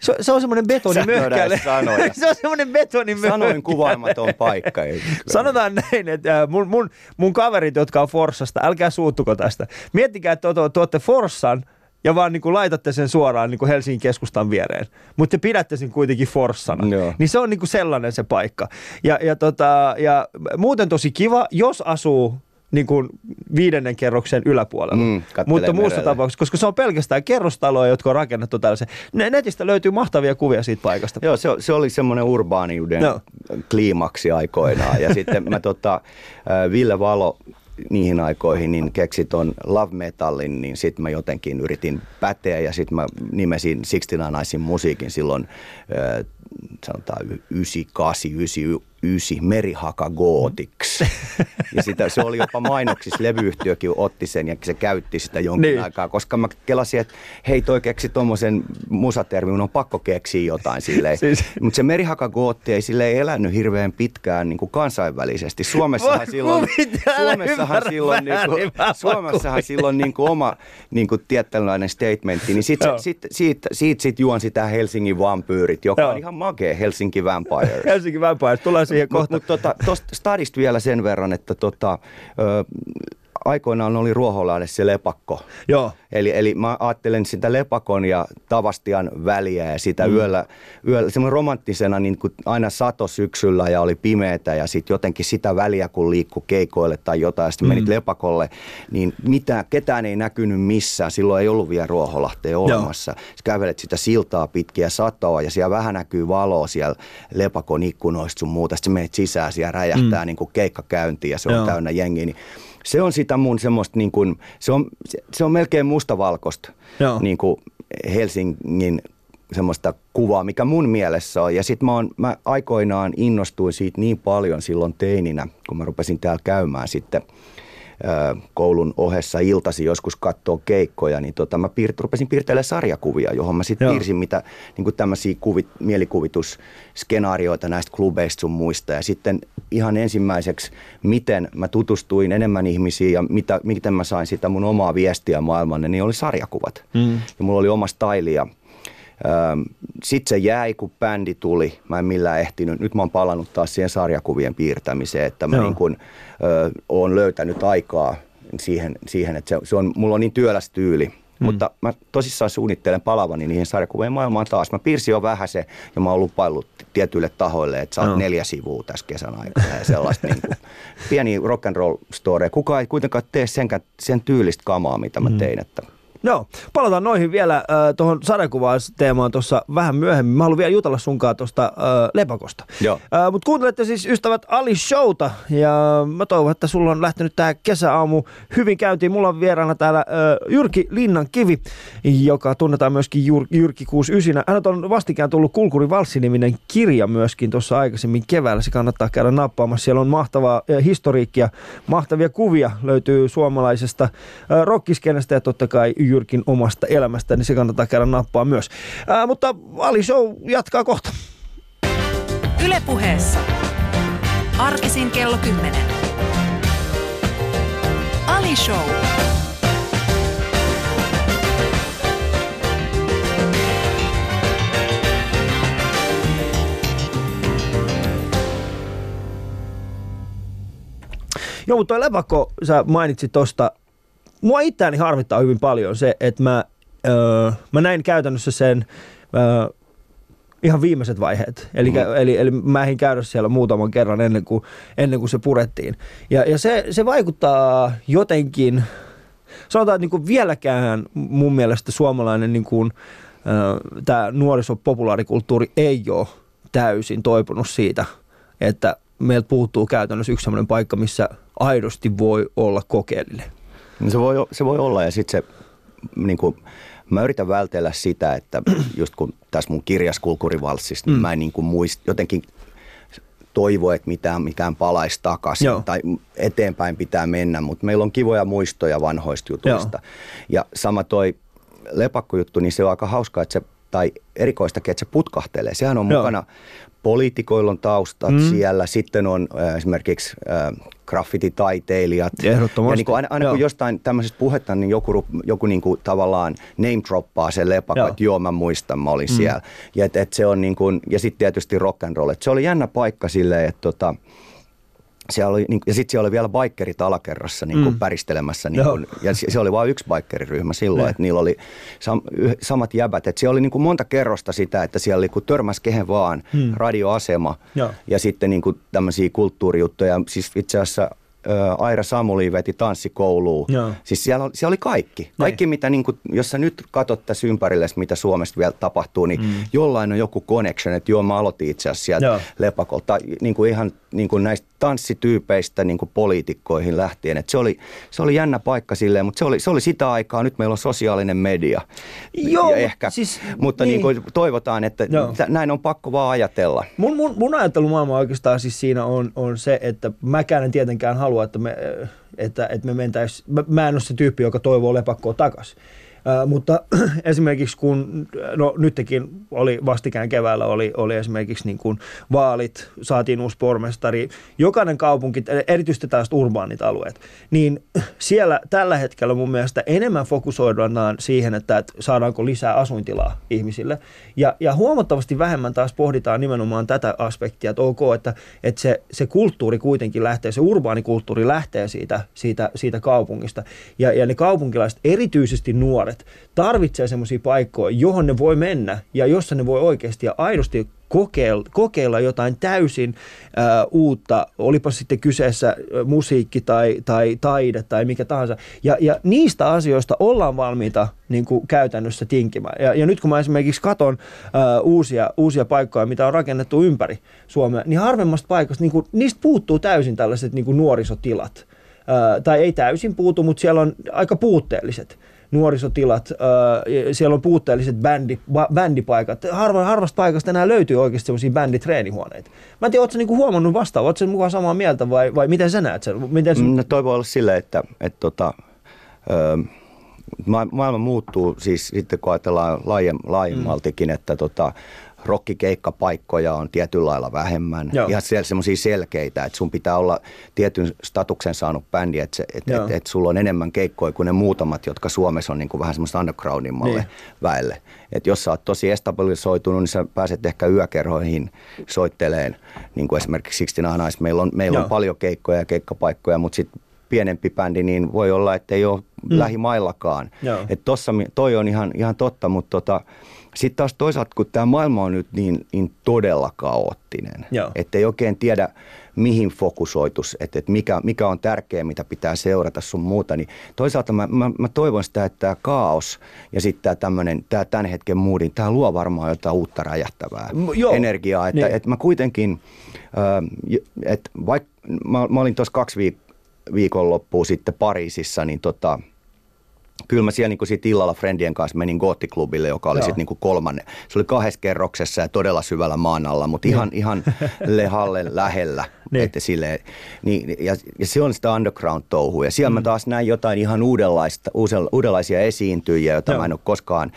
Speaker 2: se, se on semmoinen betonimöhkäle. se on semmoinen betonimöhkäle.
Speaker 3: Sanoin kuvaamaton paikka.
Speaker 2: Sanotaan näin, että mun, mun, mun kaverit, jotka on Forssasta, älkää suuttuko tästä. Miettikää, että tuotte Forssan ja vaan niin kuin laitatte sen suoraan niin kuin Helsingin keskustan viereen, mutta te pidätte sen kuitenkin Forssana. Joo. Niin se on niin kuin sellainen se paikka. Ja, ja, tota, ja muuten tosi kiva, jos asuu niin kuin viidennen kerroksen yläpuolella. Mm, Mutta muussa tapauksessa, koska se on pelkästään kerrostaloja, jotka on rakennettu tällaisen. Netistä löytyy mahtavia kuvia siitä paikasta.
Speaker 3: Joo, se, se oli semmoinen urbaaniuden no. kliimaksi aikoinaan. Ja sitten mä tota, Ville Valo niihin aikoihin niin keksi ton love metallin, niin sitten mä jotenkin yritin päteä ja sitten mä nimesin Sixtina Nicein musiikin silloin sanotaan 98, 9, Merihaka Gootiksi. Ja sitä, se oli jopa mainoksissa, levyyhtiökin otti sen ja se käytti sitä jonkin niin. aikaa, koska mä kelasin, että hei toi keksi tuommoisen musatermin, mun on pakko keksiä jotain silleen. siis... Mutta se Merihaka Gootti ei sille elänyt hirveän pitkään niin kuin kansainvälisesti. Suomessahan silloin, Suomessahan silloin, niin kuin, Suomessahan silloin niin kuin oma niin kuin tietynlainen statementti, niin sit, sit, siitä, siitä sit juon sitä Helsingin vampyyrit, joka Joo. on ihan makea Helsinki Vampires.
Speaker 2: Helsinki Vampires, tulee siihen kohta.
Speaker 3: Mutta mut, tota, tuosta stadista vielä sen verran, että tota, ö, aikoinaan oli Ruoholainen se lepakko.
Speaker 2: Joo.
Speaker 3: Eli, eli mä ajattelen sitä lepakon ja tavastian väliä ja sitä mm. yöllä, yöllä semmoinen romanttisena niin kuin aina sato syksyllä ja oli pimeätä ja sitten jotenkin sitä väliä kun liikkui keikoille tai jotain ja sitten mm. menit lepakolle, niin mitään, ketään ei näkynyt missään. Silloin ei ollut vielä Ruoholahteen olemassa. Sä kävelet sitä siltaa pitkiä satoa ja siellä vähän näkyy valoa siellä lepakon ikkunoista sun muuta. Sitten menet sisään, siellä räjähtää mm. niin kuin keikkakäynti ja se on Joo. täynnä jengi. Niin se on sitä mun semmoista, niin kuin, se, on, se on melkein mustavalkoista niin kuin Helsingin semmoista kuvaa, mikä mun mielessä on. Ja sitten mä, mä aikoinaan innostuin siitä niin paljon silloin teininä, kun mä rupesin täällä käymään sitten – koulun ohessa iltasi joskus katsoa keikkoja, niin tota, mä piirt, rupesin piirtelemään sarjakuvia, johon mä sitten piirsin mitä niin tämmöisiä kuvit, mielikuvitusskenaarioita näistä klubeista sun muista. Ja sitten ihan ensimmäiseksi, miten mä tutustuin enemmän ihmisiin ja mitä, miten mä sain sitä mun omaa viestiä maailmanne, niin oli sarjakuvat. Mm. Ja mulla oli oma staili ja sitten se jäi, kun bändi tuli. Mä en millään ehtinyt. Nyt mä oon palannut taas siihen sarjakuvien piirtämiseen, että mä niin kun, ö, oon löytänyt aikaa siihen, siihen että se, se on, mulla on niin työläs tyyli. Hmm. Mutta mä tosissaan suunnittelen palavani niihin sarjakuvien maailmaan taas. Mä piirsin jo vähän se ja mä oon lupaillut tietyille tahoille, että saat no. neljä sivua tässä kesän aikana ja sellaista niin kuin, pieni rock and roll story. Kuka ei kuitenkaan tee sen, sen tyylistä kamaa, mitä mä hmm. tein. Että
Speaker 2: Joo, palataan noihin vielä äh, tuohon sarjakuvausteemaan tuossa vähän myöhemmin. Mä haluan vielä jutella sunkaan tuosta äh, lepakosta.
Speaker 3: Joo.
Speaker 2: Äh, Mutta kuuntelette siis ystävät Ali Showta ja mä toivon, että sulla on lähtenyt tää kesäaamu hyvin käyntiin. Mulla on vieraana täällä äh, Jyrki Linnan kivi, joka tunnetaan myöskin Jyr- Jyrki 69. Hän on vastikään tullut Kulkuri Valssi-niminen kirja myöskin tuossa aikaisemmin keväällä. Se kannattaa käydä nappaamassa. Siellä on mahtavaa äh, historiikkia, mahtavia kuvia löytyy suomalaisesta äh, rockiskenestä ja totta kai Jyrkin omasta elämästä, niin se kannattaa käydä nappaa myös. Ää, mutta Ali Show jatkaa kohta.
Speaker 1: Ylepuheessa arkisin kello 10. Ali Show.
Speaker 2: Joo, mutta toi lepakko, sä mainitsit tuosta mua itseäni harmittaa hyvin paljon se, että mä, öö, mä näin käytännössä sen öö, ihan viimeiset vaiheet. Eli, mm. eli, eli mä ehdin käydä siellä muutaman kerran ennen kuin, ennen kuin se purettiin. Ja, ja se, se vaikuttaa jotenkin, sanotaan, että niin kuin vieläkään mun mielestä suomalainen niin kuin, öö, tämä nuorisopopulaarikulttuuri ei ole täysin toipunut siitä, että meiltä puuttuu käytännössä yksi sellainen paikka, missä aidosti voi olla kokeellinen.
Speaker 3: No se, voi, se voi olla ja sitten se, niin kuin, mä yritän vältellä sitä, että just kun tässä mun kirjas Kulkurivalssista, niin mm. mä en niin kuin muist, jotenkin toivo, että mitään, mitään palaisi takaisin Joo. tai eteenpäin pitää mennä, mutta meillä on kivoja muistoja vanhoista jutuista. Joo. Ja sama toi lepakkojuttu, niin se on aika hauskaa, että se tai erikoistakin, että se putkahtelee. Sehän on Joo. mukana, poliitikoilla on taustat mm. siellä, sitten on äh, esimerkiksi äh, graffititaiteilijat.
Speaker 2: Ehdottomasti.
Speaker 3: Ja niin kuin aina, aina kun jostain tämmöisestä puhetta, niin joku, joku niin kuin tavallaan name droppaa sen lepakon, että joo mä muistan, mä olin mm. siellä. Ja, et, et se on niin kuin, ja sitten tietysti rock and roll. Et se oli jännä paikka silleen, että tota, siellä oli, niin, ja sitten siellä oli vielä baikkerit alakerrassa niin kuin mm. päristelemässä. Niin kuin, ja se, oli vain yksi baikkeriryhmä silloin, että niillä oli sam, samat jäbät. Että siellä oli niin kuin monta kerrosta sitä, että siellä oli kun törmäs kehen vaan, mm. radioasema Joo. ja sitten niin kuin tämmöisiä kulttuurijuttuja. Siis itse asiassa Aira Samuli veti tanssikouluun. Joo. Siis siellä, siellä oli kaikki. Kaikki, mitä niin kuin, jos sä nyt katsot tässä ympärille, mitä Suomesta vielä tapahtuu, niin mm. jollain on joku connection, että joo, mä aloitin itse asiassa sieltä Joo. lepakolta. Niin kuin ihan niin kuin näistä tanssityypeistä niin kuin poliitikkoihin lähtien. Et se, oli, se oli jännä paikka silleen, mutta se oli, se oli sitä aikaa. Nyt meillä on sosiaalinen media.
Speaker 2: Joo,
Speaker 3: ja ehkä,
Speaker 2: siis,
Speaker 3: mutta niin. Niin kuin toivotaan, että
Speaker 2: Joo.
Speaker 3: näin on pakko vaan ajatella.
Speaker 2: Mun, mun, mun ajattelumaailma oikeastaan siis siinä on, on se, että mäkään en tietenkään halua, että me, että, että me mentäis, mä, mä en ole se tyyppi, joka toivoo lepakkoa takaisin. Mutta esimerkiksi kun, no nytkin oli vastikään keväällä oli, oli esimerkiksi niin kuin vaalit, saatiin uusi pormestari, jokainen kaupunki, erityisesti tällaiset urbaanit alueet, niin siellä tällä hetkellä mun mielestä enemmän fokusoidaan siihen, että, että saadaanko lisää asuintilaa ihmisille. Ja, ja huomattavasti vähemmän taas pohditaan nimenomaan tätä aspektia, että ok, että, että se, se kulttuuri kuitenkin lähtee, se urbaanikulttuuri lähtee siitä, siitä, siitä kaupungista. Ja, ja ne kaupunkilaiset, erityisesti nuoret, tarvitsee semmoisia paikkoja, johon ne voi mennä ja jossa ne voi oikeasti ja aidosti kokeilla, kokeilla jotain täysin ää, uutta, olipa sitten kyseessä musiikki tai, tai taide tai mikä tahansa. Ja, ja niistä asioista ollaan valmiita niin kuin käytännössä tinkimään. Ja, ja nyt kun mä esimerkiksi katson ää, uusia, uusia paikkoja, mitä on rakennettu ympäri Suomea, niin harvemmasta paikasta, niin kuin, niistä puuttuu täysin tällaiset niin kuin nuorisotilat. Ää, tai ei täysin puutu, mutta siellä on aika puutteelliset nuorisotilat, siellä on puutteelliset bändi, bändipaikat. Harva, harvasta paikasta enää löytyy oikeasti sellaisia bänditreenihuoneita. Mä en tiedä, ootko niinku huomannut vastaan, ootko sen mukaan samaa mieltä vai, vai miten sä näet sen? Miten sun...
Speaker 3: no, toi voi olla silleen, että, että tota, ö, maailma muuttuu siis sitten kun ajatellaan laajemmaltikin, mm. että tota, rokkikeikkapaikkoja on tietyllä lailla vähemmän. Joo. Ihan siellä semmoisia selkeitä, että sun pitää olla tietyn statuksen saanut bändi, että, se, että et, et sulla on enemmän keikkoja kuin ne muutamat, jotka Suomessa on niin kuin vähän semmoista undergroundimmalle niin. väelle. Että jos sä oot tosi estabilisoitunut, niin sä pääset ehkä yökerhoihin soitteleen, niin kuin esimerkiksi 69 Eyes. Meillä on, meillä on paljon keikkoja ja keikkapaikkoja, mutta sitten pienempi bändi, niin voi olla, että ei ole mm. lähimaillakaan. Että tossa, toi on ihan, ihan totta, mutta tota, sitten taas toisaalta, kun tämä maailma on nyt niin, niin todella kaoottinen, että ei oikein tiedä, mihin fokusoitus, että, että mikä, mikä on tärkeää, mitä pitää seurata sun muuta, niin toisaalta mä, mä, mä toivon sitä, että tämä kaos ja sitten tämä tämmöinen, tämä tämän hetken moodin, tämä luo varmaan jotain uutta räjähtävää Joo. energiaa, että, niin. että mä kuitenkin, äh, että vaikka mä, mä olin tuossa kaksi viik- viikonloppua sitten Pariisissa, niin tota, kyllä mä siellä niin siitä illalla friendien kanssa menin Goottiklubille, joka oli sitten niin kolmannen. Se oli kahdessa kerroksessa ja todella syvällä maan alla, mutta ihan, niin. ihan Lehallen lähellä. niin. Että silleen, niin, ja, ja, se on sitä underground-touhua. Ja siellä mm. mä taas näin jotain ihan uudenlaista, uudenlaisia esiintyjiä, joita Joo. mä en ole koskaan,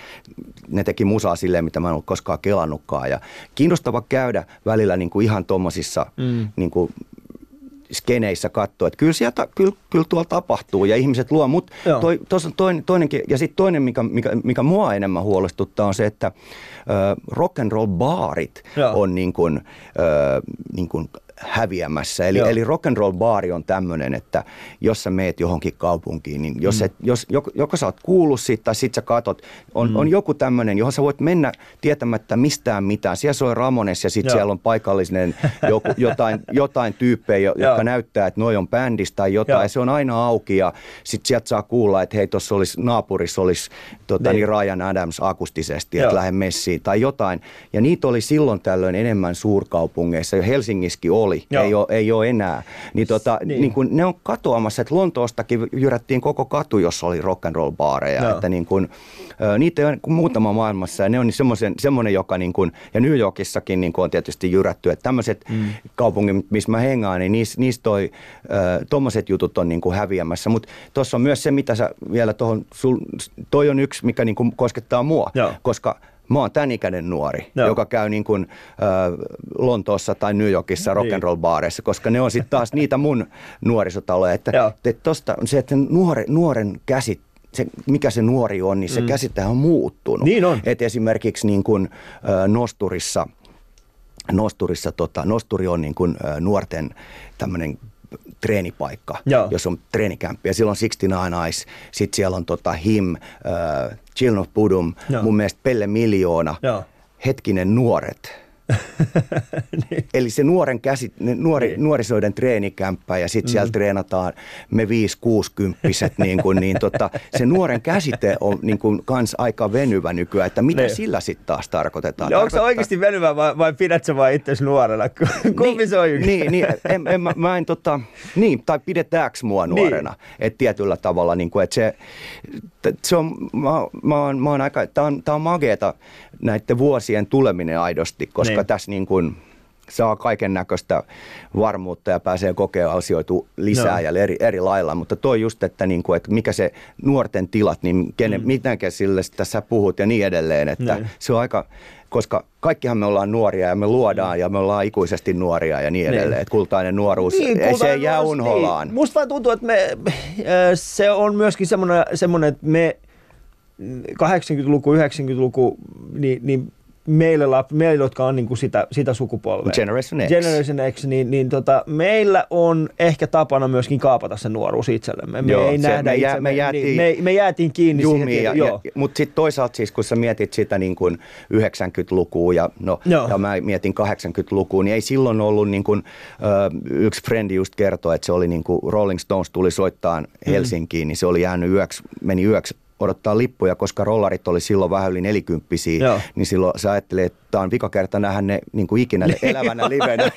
Speaker 3: ne teki musaa silleen, mitä mä en ole koskaan kelannutkaan. Ja kiinnostava käydä välillä niin kuin ihan tuommoisissa mm. niin kuin skeneissä katsoa, että kyllä, sieltä, kyllä, kyllä tuolla tapahtuu ja ihmiset luo, mutta toi, toinen, toinenkin, ja sitten toinen, mikä, mikä, mikä mua enemmän huolestuttaa on se, että rock and roll baarit on niin kuin, äh, niin kuin häviämässä. Eli, eli rock and roll baari on tämmöinen, että jos sä meet johonkin kaupunkiin, niin jos, mm. et, jos joko, joko sä oot kuullut siitä tai sit sä katot, on, mm. on joku tämmöinen, johon sä voit mennä tietämättä mistään mitään. Siellä soi Ramones ja sitten siellä on paikallinen joku, jotain, jotain tyyppejä, jotka näyttää, että noi on bändistä tai jotain. Ja se on aina auki ja sitten sieltä saa kuulla, että hei, tuossa olisi naapurissa olisi tota, niin Ryan Adams akustisesti, että lähde messiin tai jotain. Ja niitä oli silloin tällöin enemmän suurkaupungeissa. Helsingissäkin oli ei ole, ei ole enää. Niin, tota, niin. Niin kun ne on katoamassa, että Lontoostakin jyrättiin koko katu, jossa oli rock and roll baareja. Että niin kun, niitä on muutama maailmassa ja ne on semmoisen, semmoinen, joka niin kun, ja New Yorkissakin niin on tietysti jyrätty, että tämmöiset mm. kaupungit, missä mä hengaan, niin niistä, niistä toi, tuommoiset jutut on niin kuin häviämässä. Mutta tuossa on myös se, mitä sä vielä tuohon, toi on yksi, mikä niin kuin koskettaa mua, Joo. koska – Mä oon tämän ikäinen nuori, Joo. joka käy niin kuin, äh, Lontoossa tai New Yorkissa niin. rock and roll baareissa, koska ne on sitten taas niitä mun nuorisotaloja. Että, että tosta, se, että nuore, nuoren käsit se, mikä se nuori on, niin se mm. käsite on muuttunut.
Speaker 2: Niin on.
Speaker 3: Et esimerkiksi niin kuin, äh, Nosturissa, Nosturissa tota, Nosturi on niin kuin, äh, nuorten tämmöinen treenipaikka, Joo. jos on treenikämppi. Ja silloin 69 Eyes, sitten siellä on tota Him, äh, Children of Budum, Joo. mun mielestä Pelle Miljoona, Joo. Hetkinen nuoret. niin. Eli se nuoren käsi, nuori, niin. nuorisoiden treenikämppä ja sitten mm. siellä treenataan me 5 60 niin, kuin, niin tota, se nuoren käsite on niin kuin, kans aika venyvä nykyään, että mitä niin. sillä sitten taas tarkoitetaan?
Speaker 2: No, onko se oikeasti venyvä vai, vai pidät sä vaan itse nuorena? Kumpi niin, se on yksi?
Speaker 3: Niin, niin, en, en, mä, mä en, tota, niin, tai pidetäänkö mua niin. nuorena? Niin. Että tietyllä tavalla, niin kuin, että se, se on, mä, mä, oon, mä oon aika, tää on, tää on mageeta näiden vuosien tuleminen aidosti, koska niin. tässä niin kuin, saa kaiken näköistä varmuutta ja pääsee kokemaan asioita lisää no. ja eri, eri lailla. Mutta toi just, että, niin kuin, että mikä se nuorten tilat, niin kenen, mm. mitenkä sille tässä puhut ja niin edelleen. Että niin. se on aika, koska kaikkihan me ollaan nuoria ja me luodaan ja me ollaan ikuisesti nuoria ja niin edelleen. Niin. Kultainen nuoruus, niin, kultainen se ei jää unholaan.
Speaker 2: Niin. Musta vaan tuntuu, että me, se on myöskin semmoinen, semmoinen että me 80-luku, 90-luku, niin, niin meille, meille, jotka on niin kuin sitä, sitä sukupolvea.
Speaker 3: Generation X.
Speaker 2: Generation X, niin, niin tota, meillä on ehkä tapana myöskin kaapata se nuoruus itsellemme. Me joo, ei se, nähdä me, jää, me, jäätiin, niin, me, me jäätiin kiinni
Speaker 3: jumiin, siihen. Ja, joo. Ja, mutta sitten toisaalta siis, kun sä mietit sitä niin kuin 90-lukua ja, no, ja mä mietin 80-lukua, niin ei silloin ollut niin kuin, uh, yksi frendi just kertoi, että se oli niin kuin Rolling Stones tuli soittaa mm. Helsinkiin, mm. niin se oli jäänyt yöksi, meni yöksi odottaa lippuja, koska rollarit oli silloin vähän yli nelikymppisiä, Joo. niin silloin sä ajattelee, että tämä on vika kerta nähdä ne niin kuin ikinä ne elävänä livenä.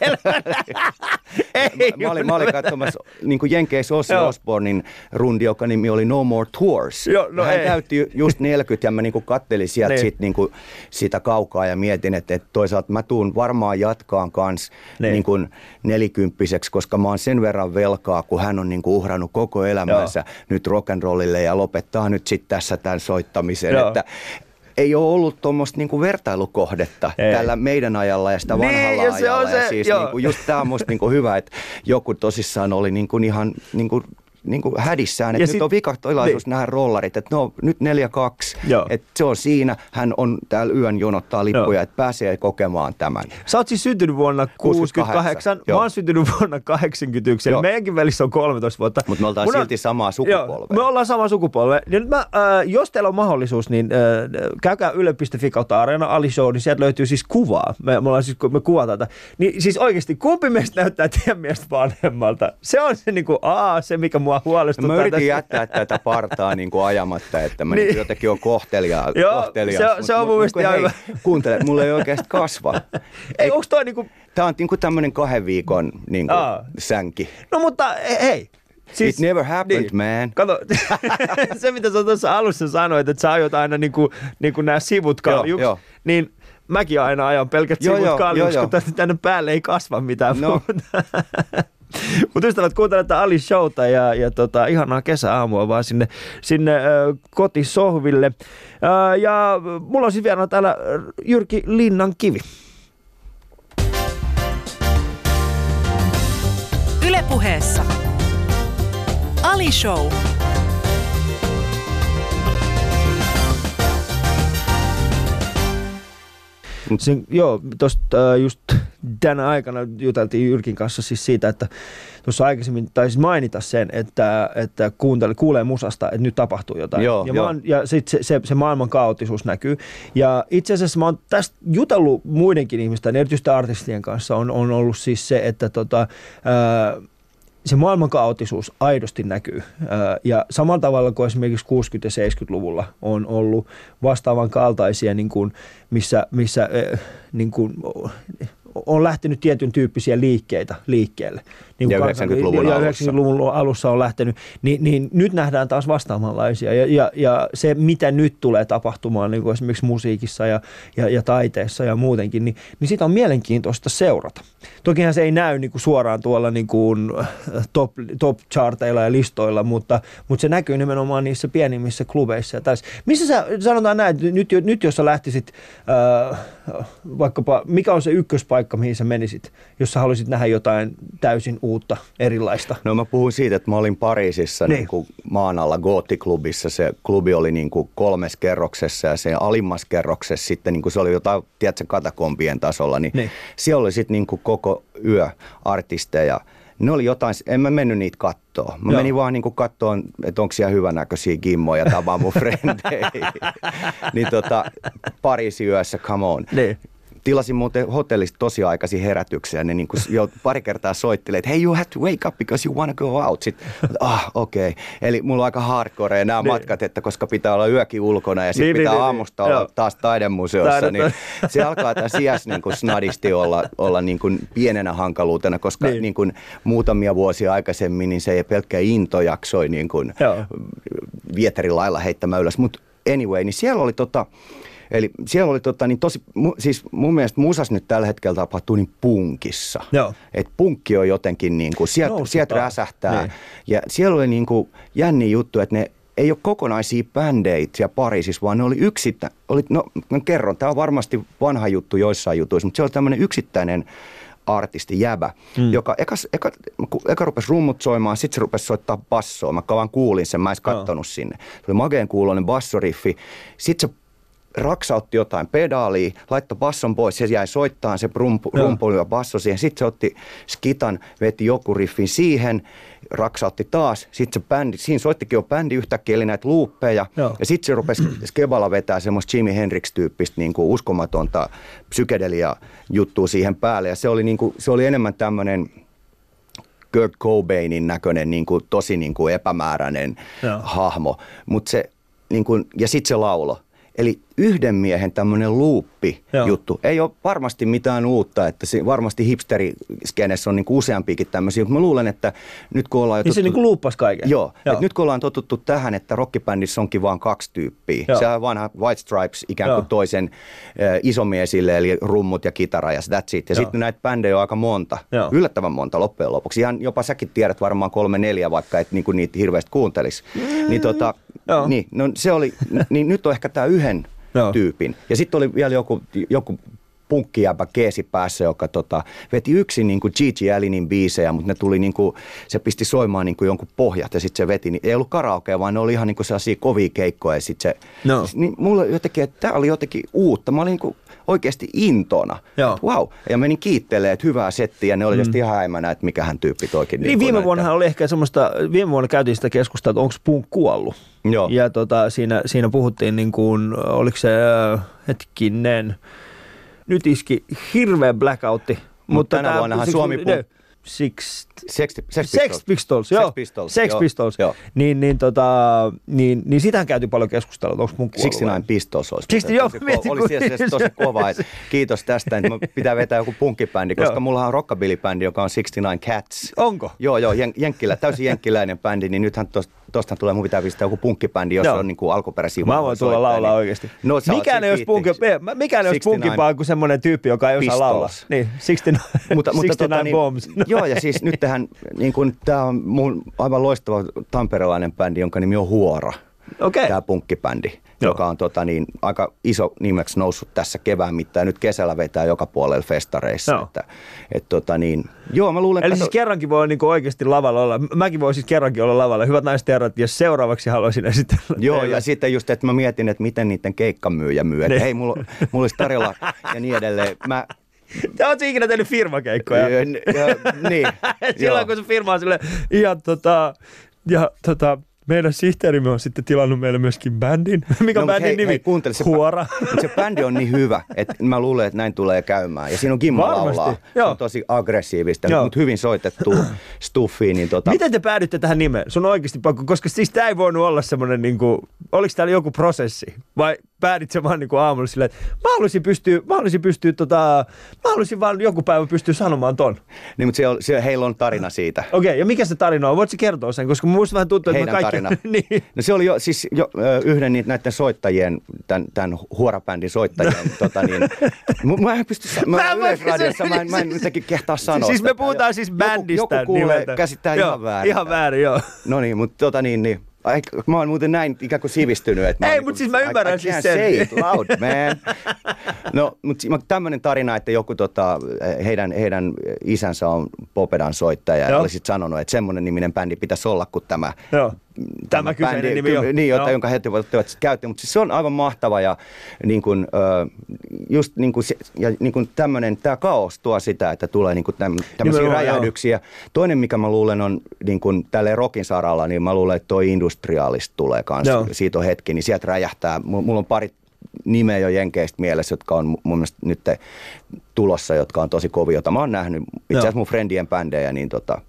Speaker 3: Ei, mä, mä, olin, mä olin katsomassa niin kuin Jenkeissä Ossi Osbornin rundi, joka nimi oli No More Tours. Joo, no hän ei. täytti just 40 ja mä niin kuin kattelin sieltä niin. sit, niin kuin, sitä kaukaa ja mietin, että, että toisaalta mä tuun varmaan jatkaan kanssa niin. niin kuin nelikymppiseksi, koska mä oon sen verran velkaa, kun hän on niin kuin uhrannut koko elämänsä Joo. nyt rock'n'rollille ja lopettaa nyt sitten tässä tämän soittamisen. Joo. Että ei ole ollut tuommoista niinku vertailukohdetta ei. tällä meidän ajalla ja sitä niin, vanhalla niin, ajalla. Se, ja siis niinku, just tämä on musta niinku hyvä, että joku tosissaan oli niinku ihan niinku niin kuin hädissään, että ja nyt sit, on vikatilaisuus niin. nähdä rollarit, että no nyt 4-2, että se on siinä, hän on täällä yön jonottaa lippuja, Joo. että pääsee kokemaan tämän.
Speaker 2: Sä oot siis syntynyt vuonna 68, mä oon syntynyt vuonna 81, eli meidänkin välissä on 13 vuotta.
Speaker 3: Mutta me ollaan Mun silti samaa sukupolvea.
Speaker 2: me ollaan sama sukupolve. Ja nyt mä, äh, jos teillä on mahdollisuus, niin äh, käykää yle.fi kautta Areena Ali Show, niin sieltä löytyy siis kuvaa. Me, me, ollaan siis, me kuvataan tätä. Niin siis oikeasti, kumpi meistä näyttää teidän mielestä vanhemmalta? Se on se niin kuin, aa, se mikä mua huolestuttaa.
Speaker 3: Mä yritin tässä. jättää tätä partaa niin kuin ajamatta, että mä niin. jotenkin on kohteliaa.
Speaker 2: Joo, kohteliaa, se, se on mun mielestä
Speaker 3: niin hyvä. Kuuntele, mulla ei oikeasti kasva.
Speaker 2: ei, onko toi niinku...
Speaker 3: Tää on niinku tämmönen kahden viikon niinku sänki.
Speaker 2: No mutta hei,
Speaker 3: Siis, It never happened, niin. man.
Speaker 2: Kato, se mitä sä tuossa alussa sanoit, että sä ajot aina niinku, niinku nämä sivut kaljuksi, joo, joo. niin mäkin aina ajan pelkät joo, sivut kaljuksi, kun tänne päälle ei kasva mitään no. muuta. Mutta ystävät, kuuntelette Ali Showta ja, ja tota, ihanaa kesäaamua vaan sinne, sinne äh, kotisohville. Äh, ja mulla on siis vielä täällä Jyrki Linnan kivi.
Speaker 1: Ylepuheessa Ali Show.
Speaker 2: Se, joo, tuosta äh, just tänä aikana juteltiin Jyrkin kanssa siis siitä, että tuossa aikaisemmin taisi mainita sen, että, että kuuntele, kuulee musasta, että nyt tapahtuu jotain.
Speaker 3: Joo,
Speaker 2: ja
Speaker 3: joo.
Speaker 2: ja sitten se, se, se, maailman kaoottisuus näkyy. Ja itse asiassa mä oon tästä jutellut muidenkin ihmisten, erityisesti artistien kanssa, on, on ollut siis se, että tota, ää, se maailman kaoottisuus aidosti näkyy. Ja samalla tavalla kuin esimerkiksi 60- ja 70-luvulla on ollut vastaavan kaltaisia, niin kuin, missä, missä niin kuin, on lähtenyt tietyn tyyppisiä liikkeitä liikkeelle.
Speaker 3: Niin ja 90-luvun,
Speaker 2: ja 90-luvun alussa. on lähtenyt. Niin, niin nyt nähdään taas vastaavanlaisia. Ja, ja, ja se, mitä nyt tulee tapahtumaan niin kuin esimerkiksi musiikissa ja, ja, ja taiteessa ja muutenkin, niin, niin sitä on mielenkiintoista seurata. Tokihan se ei näy niin kuin suoraan tuolla niin kuin top, top charteilla ja listoilla, mutta, mutta se näkyy nimenomaan niissä pienimmissä klubeissa. Ja täs. Missä sä, sanotaan näin, että nyt, nyt jos sä lähtisit äh, vaikkapa, mikä on se ykköspaikka, mihin sä menisit, jos sä haluaisit nähdä jotain täysin uutta, erilaista?
Speaker 3: No mä puhun siitä, että mä olin Pariisissa niin. Niin kuin maan alla Goottiklubissa. Se klubi oli niin kuin kolmes kerroksessa ja se alimmas kerroksessa sitten niin kuin se oli jotain, tiedätkö, katakompien tasolla. Niin, niin. siellä oli sitten niin kuin koko yö artisteja – ne oli jotain, en mä mennyt niitä kattoon. Mä Joo. menin vaan niinku kattoon, että onko siellä hyvännäköisiä gimmoja, tavaa mun frendejä. niin tota, Pariisi yössä, come on.
Speaker 2: Niin.
Speaker 3: Tilasin muuten hotellista tosi aikaisin herätyksiä. Ne niin kuin jo pari kertaa soittilee, että hey you have to wake up because you wanna go out. Sitten, ah okei. Okay. Eli mulla on aika hardcore nämä niin. matkat, että koska pitää olla yökin ulkona ja sitten niin, pitää niin, niin, aamusta niin, olla joo. taas taidemuseossa, Taidetta. niin se alkaa tässä iässä niin kuin snadisti olla, olla niin kuin pienenä hankaluutena, koska niin. Niin kuin muutamia vuosia aikaisemmin niin se ei pelkkä into jaksoi niin kuin vieterin lailla heittämään ylös. Mutta anyway, niin siellä oli tota, Eli siellä oli tota, niin tosi, siis mun mielestä musas nyt tällä hetkellä tapahtuu niin punkissa. Joo. Et punkki on jotenkin niin kuin, sieltä sielt räsähtää. Niin. Ja siellä oli niin kuin jänni juttu, että ne ei ole kokonaisia bändejä siellä Pariisissa, vaan ne oli yksittä, oli, no mä kerron, tämä on varmasti vanha juttu joissain jutuissa, mutta se oli tämmöinen yksittäinen artisti jäbä, mm. joka eka, eka, eka rupesi rummut soimaan, sitten se rupesi soittaa bassoa. Mä vaan kuulin sen, mä en kattonut sinne. Se oli mageen kuuloinen bassoriffi. Sitten se raksautti jotain pedaalia, laittoi basson pois, se jäi soittaa se rumpu, ja basso siihen. Sitten se otti skitan, veti joku riffin siihen, raksautti taas. Sitten se bändi, siinä soittikin jo bändi yhtäkkiä, eli näitä luuppeja. Joo. Ja sitten se rupesi Skebala vetää semmoista Jimi Hendrix-tyyppistä niin kuin uskomatonta psykedelia juttua siihen päälle. Ja se oli, niin kuin, se oli enemmän tämmöinen Kurt Cobainin näköinen, niin kuin, tosi niin kuin epämääräinen Joo. hahmo. Mut se, niin kuin, ja sitten se laulo. Eli yhden miehen tämmöinen luuppi juttu. Ei ole varmasti mitään uutta, että se varmasti hipsteriskenessä on niin useampiakin tämmöisiä, mutta mä luulen, että nyt kun ollaan...
Speaker 2: Niin se niin luuppas kaiken.
Speaker 3: Joo, joo. Että nyt kun ollaan totuttu tähän, että rockibändissä onkin vain kaksi tyyppiä. Joo. Se on vanha White Stripes ikään kuin joo. toisen äh, isomiesille, eli rummut ja kitara ja that's it. Ja sitten näitä bändejä on aika monta, joo. yllättävän monta loppujen lopuksi. Ihan jopa säkin tiedät varmaan kolme neljä, vaikka et niinku niitä hirveästi kuuntelisi. Mm. Niin, tota, niin, no se oli, niin nyt on ehkä tämä yhden Tyypin. Ja sitten oli vielä joku, joku punkkijäpä keesi päässä, joka tota, veti yksin niin kuin Gigi Allinin biisejä, mutta ne tuli niin kuin, se pisti soimaan niin kuin jonkun pohjat ja sitten se veti. Niin ei ollut karaoke, vaan ne oli ihan niin kuin sellaisia kovia keikkoja. Ja sit se, no. niin mulla jotenkin, että tämä oli jotenkin uutta. Mä olin niin kuin oikeasti intona. Joo. Wow. Ja menin kiittelemään, että hyvää settiä. Ja ne oli mm. ihan häimänä, että mikähän tyyppi toikin.
Speaker 2: Niin, niin viime vuonna oli ehkä semmoista, viime vuonna käytiin sitä keskustelua, että onko punk kuollut. Joo. Ja tota, siinä, siinä puhuttiin, niin kuin, oliko se äh, hetkinen, nyt iski hirveä blackoutti.
Speaker 3: Mut mutta tänä vuonnahan Suomi punk...
Speaker 2: Six,
Speaker 3: Sex,
Speaker 2: Sex, Pistols. Sex Pistols, joo. Sex Pistols, Sex joo. Pistols. Joo. Niin, niin, tota, niin, niin sitähän käytiin paljon keskustelua, onko mun
Speaker 3: 69 Pistols olisi.
Speaker 2: 60, joo,
Speaker 3: tosi, mietin, oli siis tosi kova. Että kiitos tästä, että pitää vetää joku punkkibändi, koska mulla on rockabilly-bändi, joka on 69 Cats.
Speaker 2: Onko?
Speaker 3: Joo, joo, jen, jenkkilä, täysin jenkkiläinen bändi, niin nythän tuosta tosta tulee, mun pitää pistää joku punkkibändi, jossa Joo. on niin kuin alkuperäisiä
Speaker 2: Mä voin tulla laulaa niin. oikeasti. No, mikään ei olisi punkki, mikään ei olisi punkimpaa kuin semmoinen tyyppi, joka ei osaa laulaa. Niin, 69, mutta, mutta 69 tota, niin, bombs.
Speaker 3: Joo, ja siis nyt tähän, niin kuin, tämä on mun aivan loistava tamperelainen bändi, jonka nimi on Huora. Okay. Tämä punkkibändi. Joo. joka on tota, niin, aika iso nimeksi noussut tässä kevään mittaan. Ja nyt kesällä vetää joka puolella festareissa. Joo. Että, et, tota, niin, joo, mä luulen,
Speaker 2: Eli kato... siis kerrankin voi niin oikeasti lavalla olla. Mäkin voisin siis kerrankin olla lavalla. Hyvät naiset herrat, jos seuraavaksi haluaisin esitellä.
Speaker 3: Joo, teille. ja sitten just, että mä mietin, että miten niiden keikkamyyjä myy. Että niin. hei, mulla, mulla olisi tarjolla ja niin edelleen. Mä,
Speaker 2: Te oot ikinä tehnyt firmakeikkoja? Ja, ja, niin. Silloin kun se firma on silleen ihan tota, ja tota, meidän sihteerimme on sitten tilannut meille myöskin bändin. Mikä no, bändin hei, nimi? Hei, kuuntele,
Speaker 3: se,
Speaker 2: Huora.
Speaker 3: se bändi on niin hyvä, että mä luulen, että näin tulee käymään. Ja siinä on Kimmo laulaa. Se on tosi aggressiivista, mutta hyvin soitettu stuffi. Niin tota...
Speaker 2: Miten te päädytte tähän nimeen? Sun on oikeasti pakko, koska siis tämä ei voinut olla semmoinen, niin kuin, oliko täällä joku prosessi? Vai päädit sä vaan niin kuin aamulla silleen, että mä haluaisin pystyä, mä haluaisin pystyä tota, mä haluaisin vaan joku päivä pystyä sanomaan ton.
Speaker 3: Niin, mutta siellä, siellä, heillä on tarina siitä.
Speaker 2: Okei, okay, ja mikä se tarina on? Voitko kertoa sen? Koska muista vähän tuntuu, että
Speaker 3: Heidän
Speaker 2: kaikki...
Speaker 3: tarina. niin. No se oli jo, siis jo, yhden niitä, näiden soittajien, tämän, tämän huorabändin soittajien, tota niin, mä en pysty, mä, mä yleisradiossa, mä en, mä en jotenkin kehtaa sanoa
Speaker 2: Siis me puhutaan siis bändistä. Joku,
Speaker 3: joku kuulee, käsittää joo, ihan väärin.
Speaker 2: Ihan väärin, joo.
Speaker 3: No niin, mutta tota niin, niin Mä oon muuten näin ikään kuin sivistynyt. Että
Speaker 2: Ei,
Speaker 3: mutta
Speaker 2: niinku, siis mä ymmärrän I, I siis sen.
Speaker 3: say it loud, man. No, mutta tämmöinen tarina, että joku tota, heidän, heidän isänsä on Popedan soittaja ja olisit sanonut, että semmoinen niminen bändi pitäisi olla kuin tämä
Speaker 2: Joo tämä kyseinen bändi, nimi on.
Speaker 3: Niin, jota, jonka he voivat käyttää, mutta siis se on aivan mahtava ja niin kuin, just niin kuin, ja niin kuin tämmöinen, tämä kaos tuo sitä, että tulee niin kuin tämmöisiä räjähdyksiä. Joo. Toinen, mikä mä luulen on niin kuin tälle rokin saralla, niin mä luulen, että toi industrialist tulee kanssa. Joo. Siitä on hetki, niin sieltä räjähtää. Mulla on pari nimeä jo Jenkeistä mielessä, jotka on mun mielestä nyt tulossa, jotka on tosi kovia, joita mä oon nähnyt. Itse asiassa mun friendien bändejä, niin tota,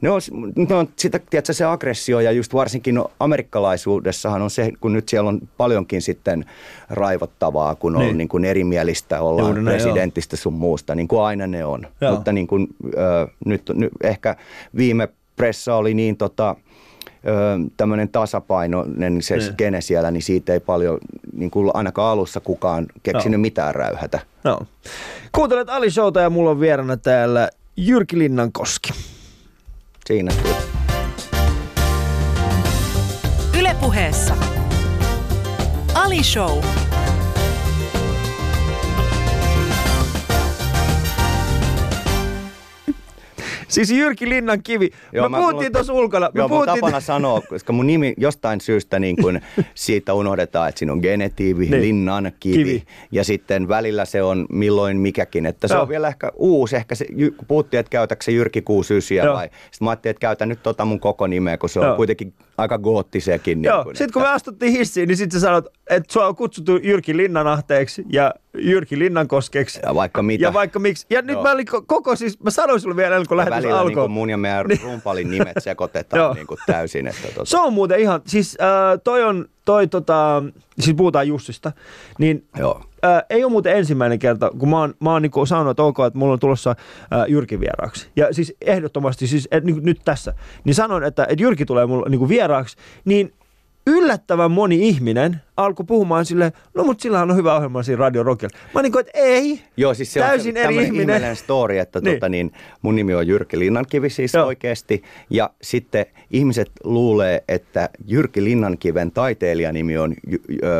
Speaker 3: ne on, ne on sitä, tiedätkö, se aggressio ja just varsinkin no, amerikkalaisuudessahan on se, kun nyt siellä on paljonkin sitten raivottavaa, kun on niin. Niin kuin erimielistä, ollaan Juuri presidentistä sun muusta, niin kuin aina ne on. Joo. Mutta niin kuin, ö, nyt, nyt ehkä viime pressa oli niin tota, tämmöinen tasapainoinen se niin. skene siellä, niin siitä ei paljon, niin kuin ainakaan alussa kukaan keksinyt no. mitään räyhätä.
Speaker 2: No. Kuuntelet Ali Showta ja mulla on vierana täällä Jyrki Linnankoski.
Speaker 3: Siinä.
Speaker 1: Ylepuheessa Ali Show.
Speaker 2: Siis Jyrki Linnan kivi. Joo, me puhuttiin tuossa ulkona.
Speaker 3: Me joo, puhuttiin... tapana sanoa, koska mun nimi jostain syystä niin kun siitä unohdetaan, että siinä on genetiivi, niin. Linnan kivi. kivi. Ja sitten välillä se on milloin mikäkin. Että se joo. on vielä ehkä uusi. Ehkä se, kun puhuttiin, että käytätkö se Jyrki 69 vai. Sitten mä ajattelin, että käytän nyt tota mun koko nimeä, kun se on joo. kuitenkin aika goottisekin.
Speaker 2: Joo, niin sitten kun me astuttiin hissiin, niin sitten sä sanot, että sua on kutsuttu Jyrki Linnanahteeksi ja Jyrki Linnankoskeksi.
Speaker 3: Ja vaikka mitä.
Speaker 2: Ja vaikka miksi. Ja nyt Joo. mä olin koko siis, mä sanoin sulle vielä, kun lähetys alkoi. Niin
Speaker 3: kuin mun ja meidän niin. rumpalin nimet sekoitetaan niin kuin täysin. Että tota.
Speaker 2: Se on muuten ihan, siis äh, toi on, toi tota, siis puhutaan Jussista, niin Joo. Äh, ei ole muuten ensimmäinen kerta, kun mä oon, mä oon niin sanonut, että ok, että mulla on tulossa äh, Jyrki vieraaksi. Ja siis ehdottomasti, siis et, niin, nyt tässä, niin sanon, että, että Jyrki tulee mulla niin vieraaksi, niin yllättävän moni ihminen alkoi puhumaan sille, no mutta sillä on hyvä ohjelma siinä Radio Rockilla. Mä niin kuin, että ei,
Speaker 3: Joo, siis se täysin on eri ihminen. story, että niin. Tota, niin, mun nimi on Jyrki Linnankivi siis Joo. oikeasti. Ja sitten ihmiset luulee, että Jyrki Linnankiven taiteilijanimi on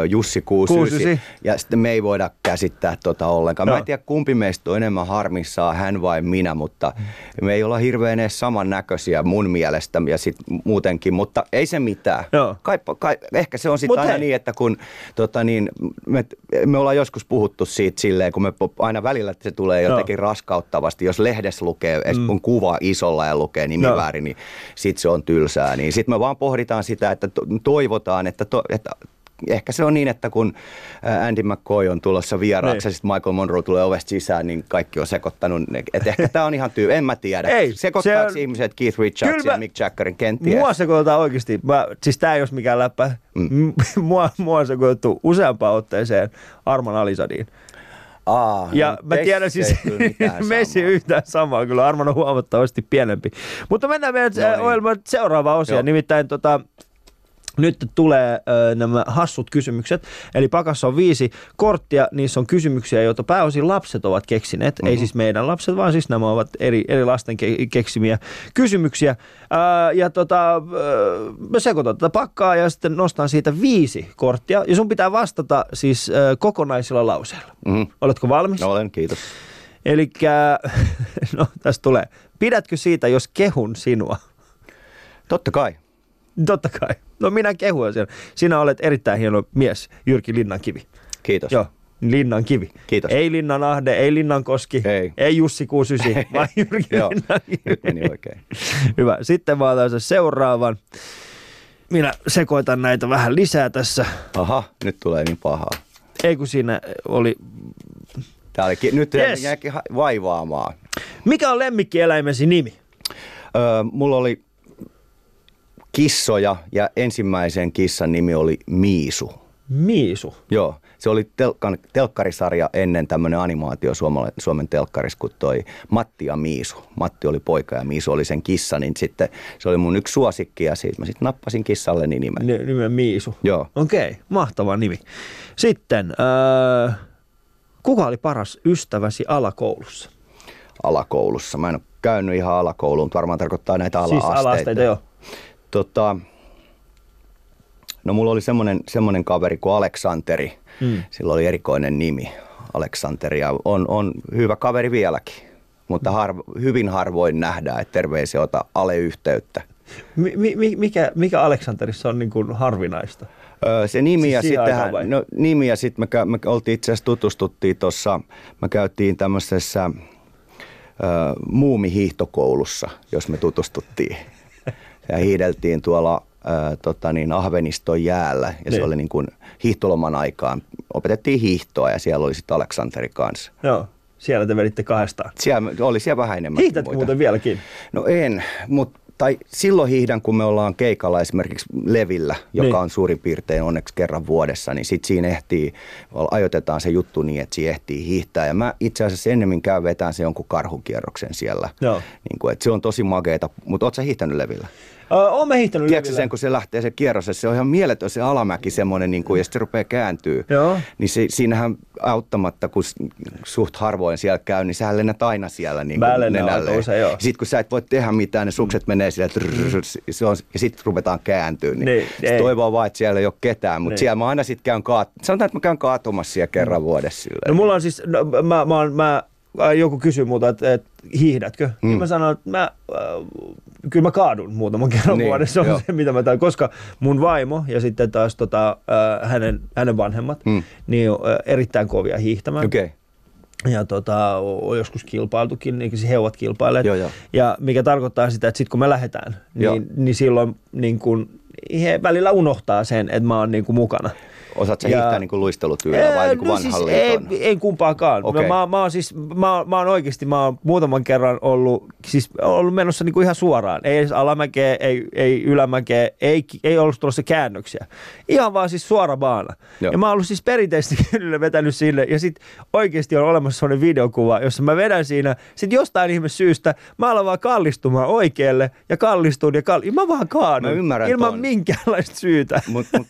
Speaker 3: Jussi Kuusysi. Ja sitten me ei voida käsittää tota ollenkaan. Joo. Mä en tiedä kumpi meistä on enemmän harmissaan, hän vai minä, mutta me ei olla hirveän edes samannäköisiä mun mielestä ja sit muutenkin, mutta ei se mitään. Joo. Kai, kai, ehkä se on sitten aina hei. niin, että kun tota niin, me, me ollaan joskus puhuttu siitä silleen, kun me aina välillä että se tulee jotenkin no. raskauttavasti. Jos lehdessä lukee, mm. kun kuva isolla ja lukee nimi no. väärin, niin sit se on tylsää. Niin sitten me vaan pohditaan sitä, että toivotaan, että, to, että ehkä se on niin, että kun Andy McCoy on tulossa vieraaksi niin. ja sitten Michael Monroe tulee ovesta sisään, niin kaikki on sekoittanut. Että ehkä tämä on ihan tyy, en mä tiedä. Ei, Sekoittaako on... ihmiset Keith Richards ja Mick Jaggerin kenties?
Speaker 2: Mua sekoitetaan oikeasti. Mä, siis tämä ei olisi mikään läppä. Mm. mua, mua on sekoitettu useampaan otteeseen Arman Alisadiin.
Speaker 3: Aa,
Speaker 2: ja no mä tiedän siis, Messi yhtään samaa, kyllä Arman on huomattavasti pienempi. Mutta mennään meidän no niin. ohjelman seuraava osia, Joo. nimittäin tota, nyt tulee ö, nämä hassut kysymykset. Eli pakassa on viisi korttia, niissä on kysymyksiä, joita pääosin lapset ovat keksineet. Mm-hmm. Ei siis meidän lapset, vaan siis nämä ovat eri, eri lasten ke- keksimiä kysymyksiä. Ö, ja tota, ö, mä sekoitan tätä pakkaa ja sitten nostan siitä viisi korttia. Ja sun pitää vastata siis ö, kokonaisilla lauseilla. Mm-hmm. Oletko valmis?
Speaker 3: No, olen, kiitos.
Speaker 2: Eli no tässä tulee. Pidätkö siitä, jos kehun sinua?
Speaker 3: Totta kai.
Speaker 2: Totta kai. No minä kehun sen. Sinä olet erittäin hieno mies, Jyrki Linnankivi.
Speaker 3: Kiitos.
Speaker 2: Joo, Linnan kivi.
Speaker 3: Kiitos.
Speaker 2: Ei Linnan Ahde, ei Linnan Koski, ei, ei Jussi 69, vaan Jyrki Joo,
Speaker 3: nyt meni oikein.
Speaker 2: Hyvä. Sitten mä otan sen seuraavan. Minä sekoitan näitä vähän lisää tässä.
Speaker 3: Aha, nyt tulee niin pahaa.
Speaker 2: Ei kun siinä oli...
Speaker 3: Tää oli, nyt yes. jääkin vaivaamaan.
Speaker 2: Mikä on lemmikkieläimesi nimi?
Speaker 3: Öö, mulla oli kissoja ja ensimmäisen kissan nimi oli Miisu.
Speaker 2: Miisu?
Speaker 3: Joo. Se oli telkkan, telkkarisarja ennen tämmöinen animaatio Suomen, Suomen telkkaris, kun toi Matti ja Miisu. Matti oli poika ja Miisu oli sen kissa, niin sitten se oli mun yksi suosikki ja siitä mä sitten nappasin kissalle nimen.
Speaker 2: N- nimen Miisu?
Speaker 3: Joo.
Speaker 2: Okei, okay, mahtava nimi. Sitten, äh, kuka oli paras ystäväsi alakoulussa?
Speaker 3: Alakoulussa? Mä en ole käynyt ihan alakouluun, mutta varmaan tarkoittaa näitä ala-asteita. Siis ala-asteita,
Speaker 2: joo.
Speaker 3: Tota, no mulla oli semmoinen, semmoinen kaveri kuin Aleksanteri. Mm. Sillä oli erikoinen nimi, Aleksanteri, ja on, on hyvä kaveri vieläkin. Mutta mm. harvo, hyvin harvoin nähdään, että terveisiä ota Ale-yhteyttä.
Speaker 2: Mi, mi, mikä, mikä Aleksanterissa on niin kuin harvinaista?
Speaker 3: Öö, se nimi siis ja sitten no, nimi ja sitten me, me oltiin itse asiassa tutustuttiin tuossa, me käytiin tämmöisessä öö, muumihiihtokoulussa, jos me tutustuttiin ja hiideltiin tuolla ää, tota niin, Ahveniston jäällä ja niin. se oli niin kuin hiihtoloman aikaan. Opetettiin hiihtoa ja siellä oli sitten Aleksanteri kanssa.
Speaker 2: Joo, siellä te veditte kahdestaan.
Speaker 3: Siellä oli siellä vähän enemmän.
Speaker 2: Hiihtätkö muuten vieläkin?
Speaker 3: No en, mutta tai silloin hiihdän, kun me ollaan keikalla esimerkiksi Levillä, joka
Speaker 2: Niin.
Speaker 3: on suurin piirtein onneksi kerran vuodessa, niin sit siinä ehtii, ajoitetaan se juttu niin, että siinä ehtii hiihtää. Ja mä itse asiassa ennemmin käyn vetään se jonkun karhukierroksen siellä.
Speaker 2: Joo.
Speaker 3: Niin kuin, että se on tosi makeeta, mutta oot sä hiihtänyt Levillä?
Speaker 2: Oon mä hiihtänyt
Speaker 3: Tiedätkö sen, kun se lähtee se kierros, se on ihan mieletön se alamäki semmoinen, niin kuin, ja sitten se rupeaa kääntyy.
Speaker 2: Joo.
Speaker 3: Niin se, siinähän auttamatta, kun suht harvoin siellä käy, niin sähän lennät aina siellä niin
Speaker 2: Mä aika usein, joo.
Speaker 3: Sitten kun sä et voi tehdä mitään, ne sukset menee sille, se on, ja sitten ruvetaan kääntyä. Niin,
Speaker 2: Niin,
Speaker 3: sit toivoo vaan, että siellä ei ole ketään, mutta
Speaker 2: Niin.
Speaker 3: siellä mä aina sitten käyn kaat... Sanotaan, että mä käyn kaatumassa siellä kerran vuodessa. Silleen.
Speaker 2: No mulla on siis, no, mä, mä, oon- mä, äh, joku kysyy multa, että, että hiihdätkö? Mm. Ja mä sanon, että mä, äh, kyllä mä kaadun muutaman kerran
Speaker 3: Niin,
Speaker 2: vuodessa, on se mitä mä teen, koska mun vaimo ja sitten taas tota, äh, hänen, hänen vanhemmat,
Speaker 3: Mm.
Speaker 2: niin äh, erittäin kovia hiihtämään.
Speaker 3: Okay.
Speaker 2: Ja tota, on joskus kilpailtukin, niin siis he ovat kilpailleet.
Speaker 3: Joo, joo.
Speaker 2: Ja mikä tarkoittaa sitä, että sitten kun me lähdetään,
Speaker 3: Joo.
Speaker 2: niin, niin silloin niin kun, he välillä unohtaa sen, että mä oon niin mukana.
Speaker 3: Osaat sä
Speaker 2: Ja-
Speaker 3: hiihtää niin kuin luistelutyylillä vai niin kuin
Speaker 2: no siis
Speaker 3: liiton?
Speaker 2: ei, ei kumpaakaan.
Speaker 3: Okei.
Speaker 2: Okay. Mä, mä, oon siis, mä, mä oon oikeasti, mä oon muutaman kerran ollut, siis ollut menossa niinku ihan suoraan. Ei edes alamäkeä, ei, ei ylämäkeä, ei, ei ollut tuossa käännöksiä. Ihan vaan siis suora baana.
Speaker 3: Joo.
Speaker 2: Ja mä oon ollut siis perinteisesti kyllä vetänyt sinne. Ja sit oikeasti on olemassa sellainen videokuva, jossa mä vedän siinä. Sit jostain ihme syystä mä alan vaan kallistumaan oikealle ja kallistun ja kall... Mä vaan kaadun.
Speaker 3: Mä ymmärrän
Speaker 2: Ilman
Speaker 3: ton.
Speaker 2: minkäänlaista syytä.
Speaker 3: Mut, mut,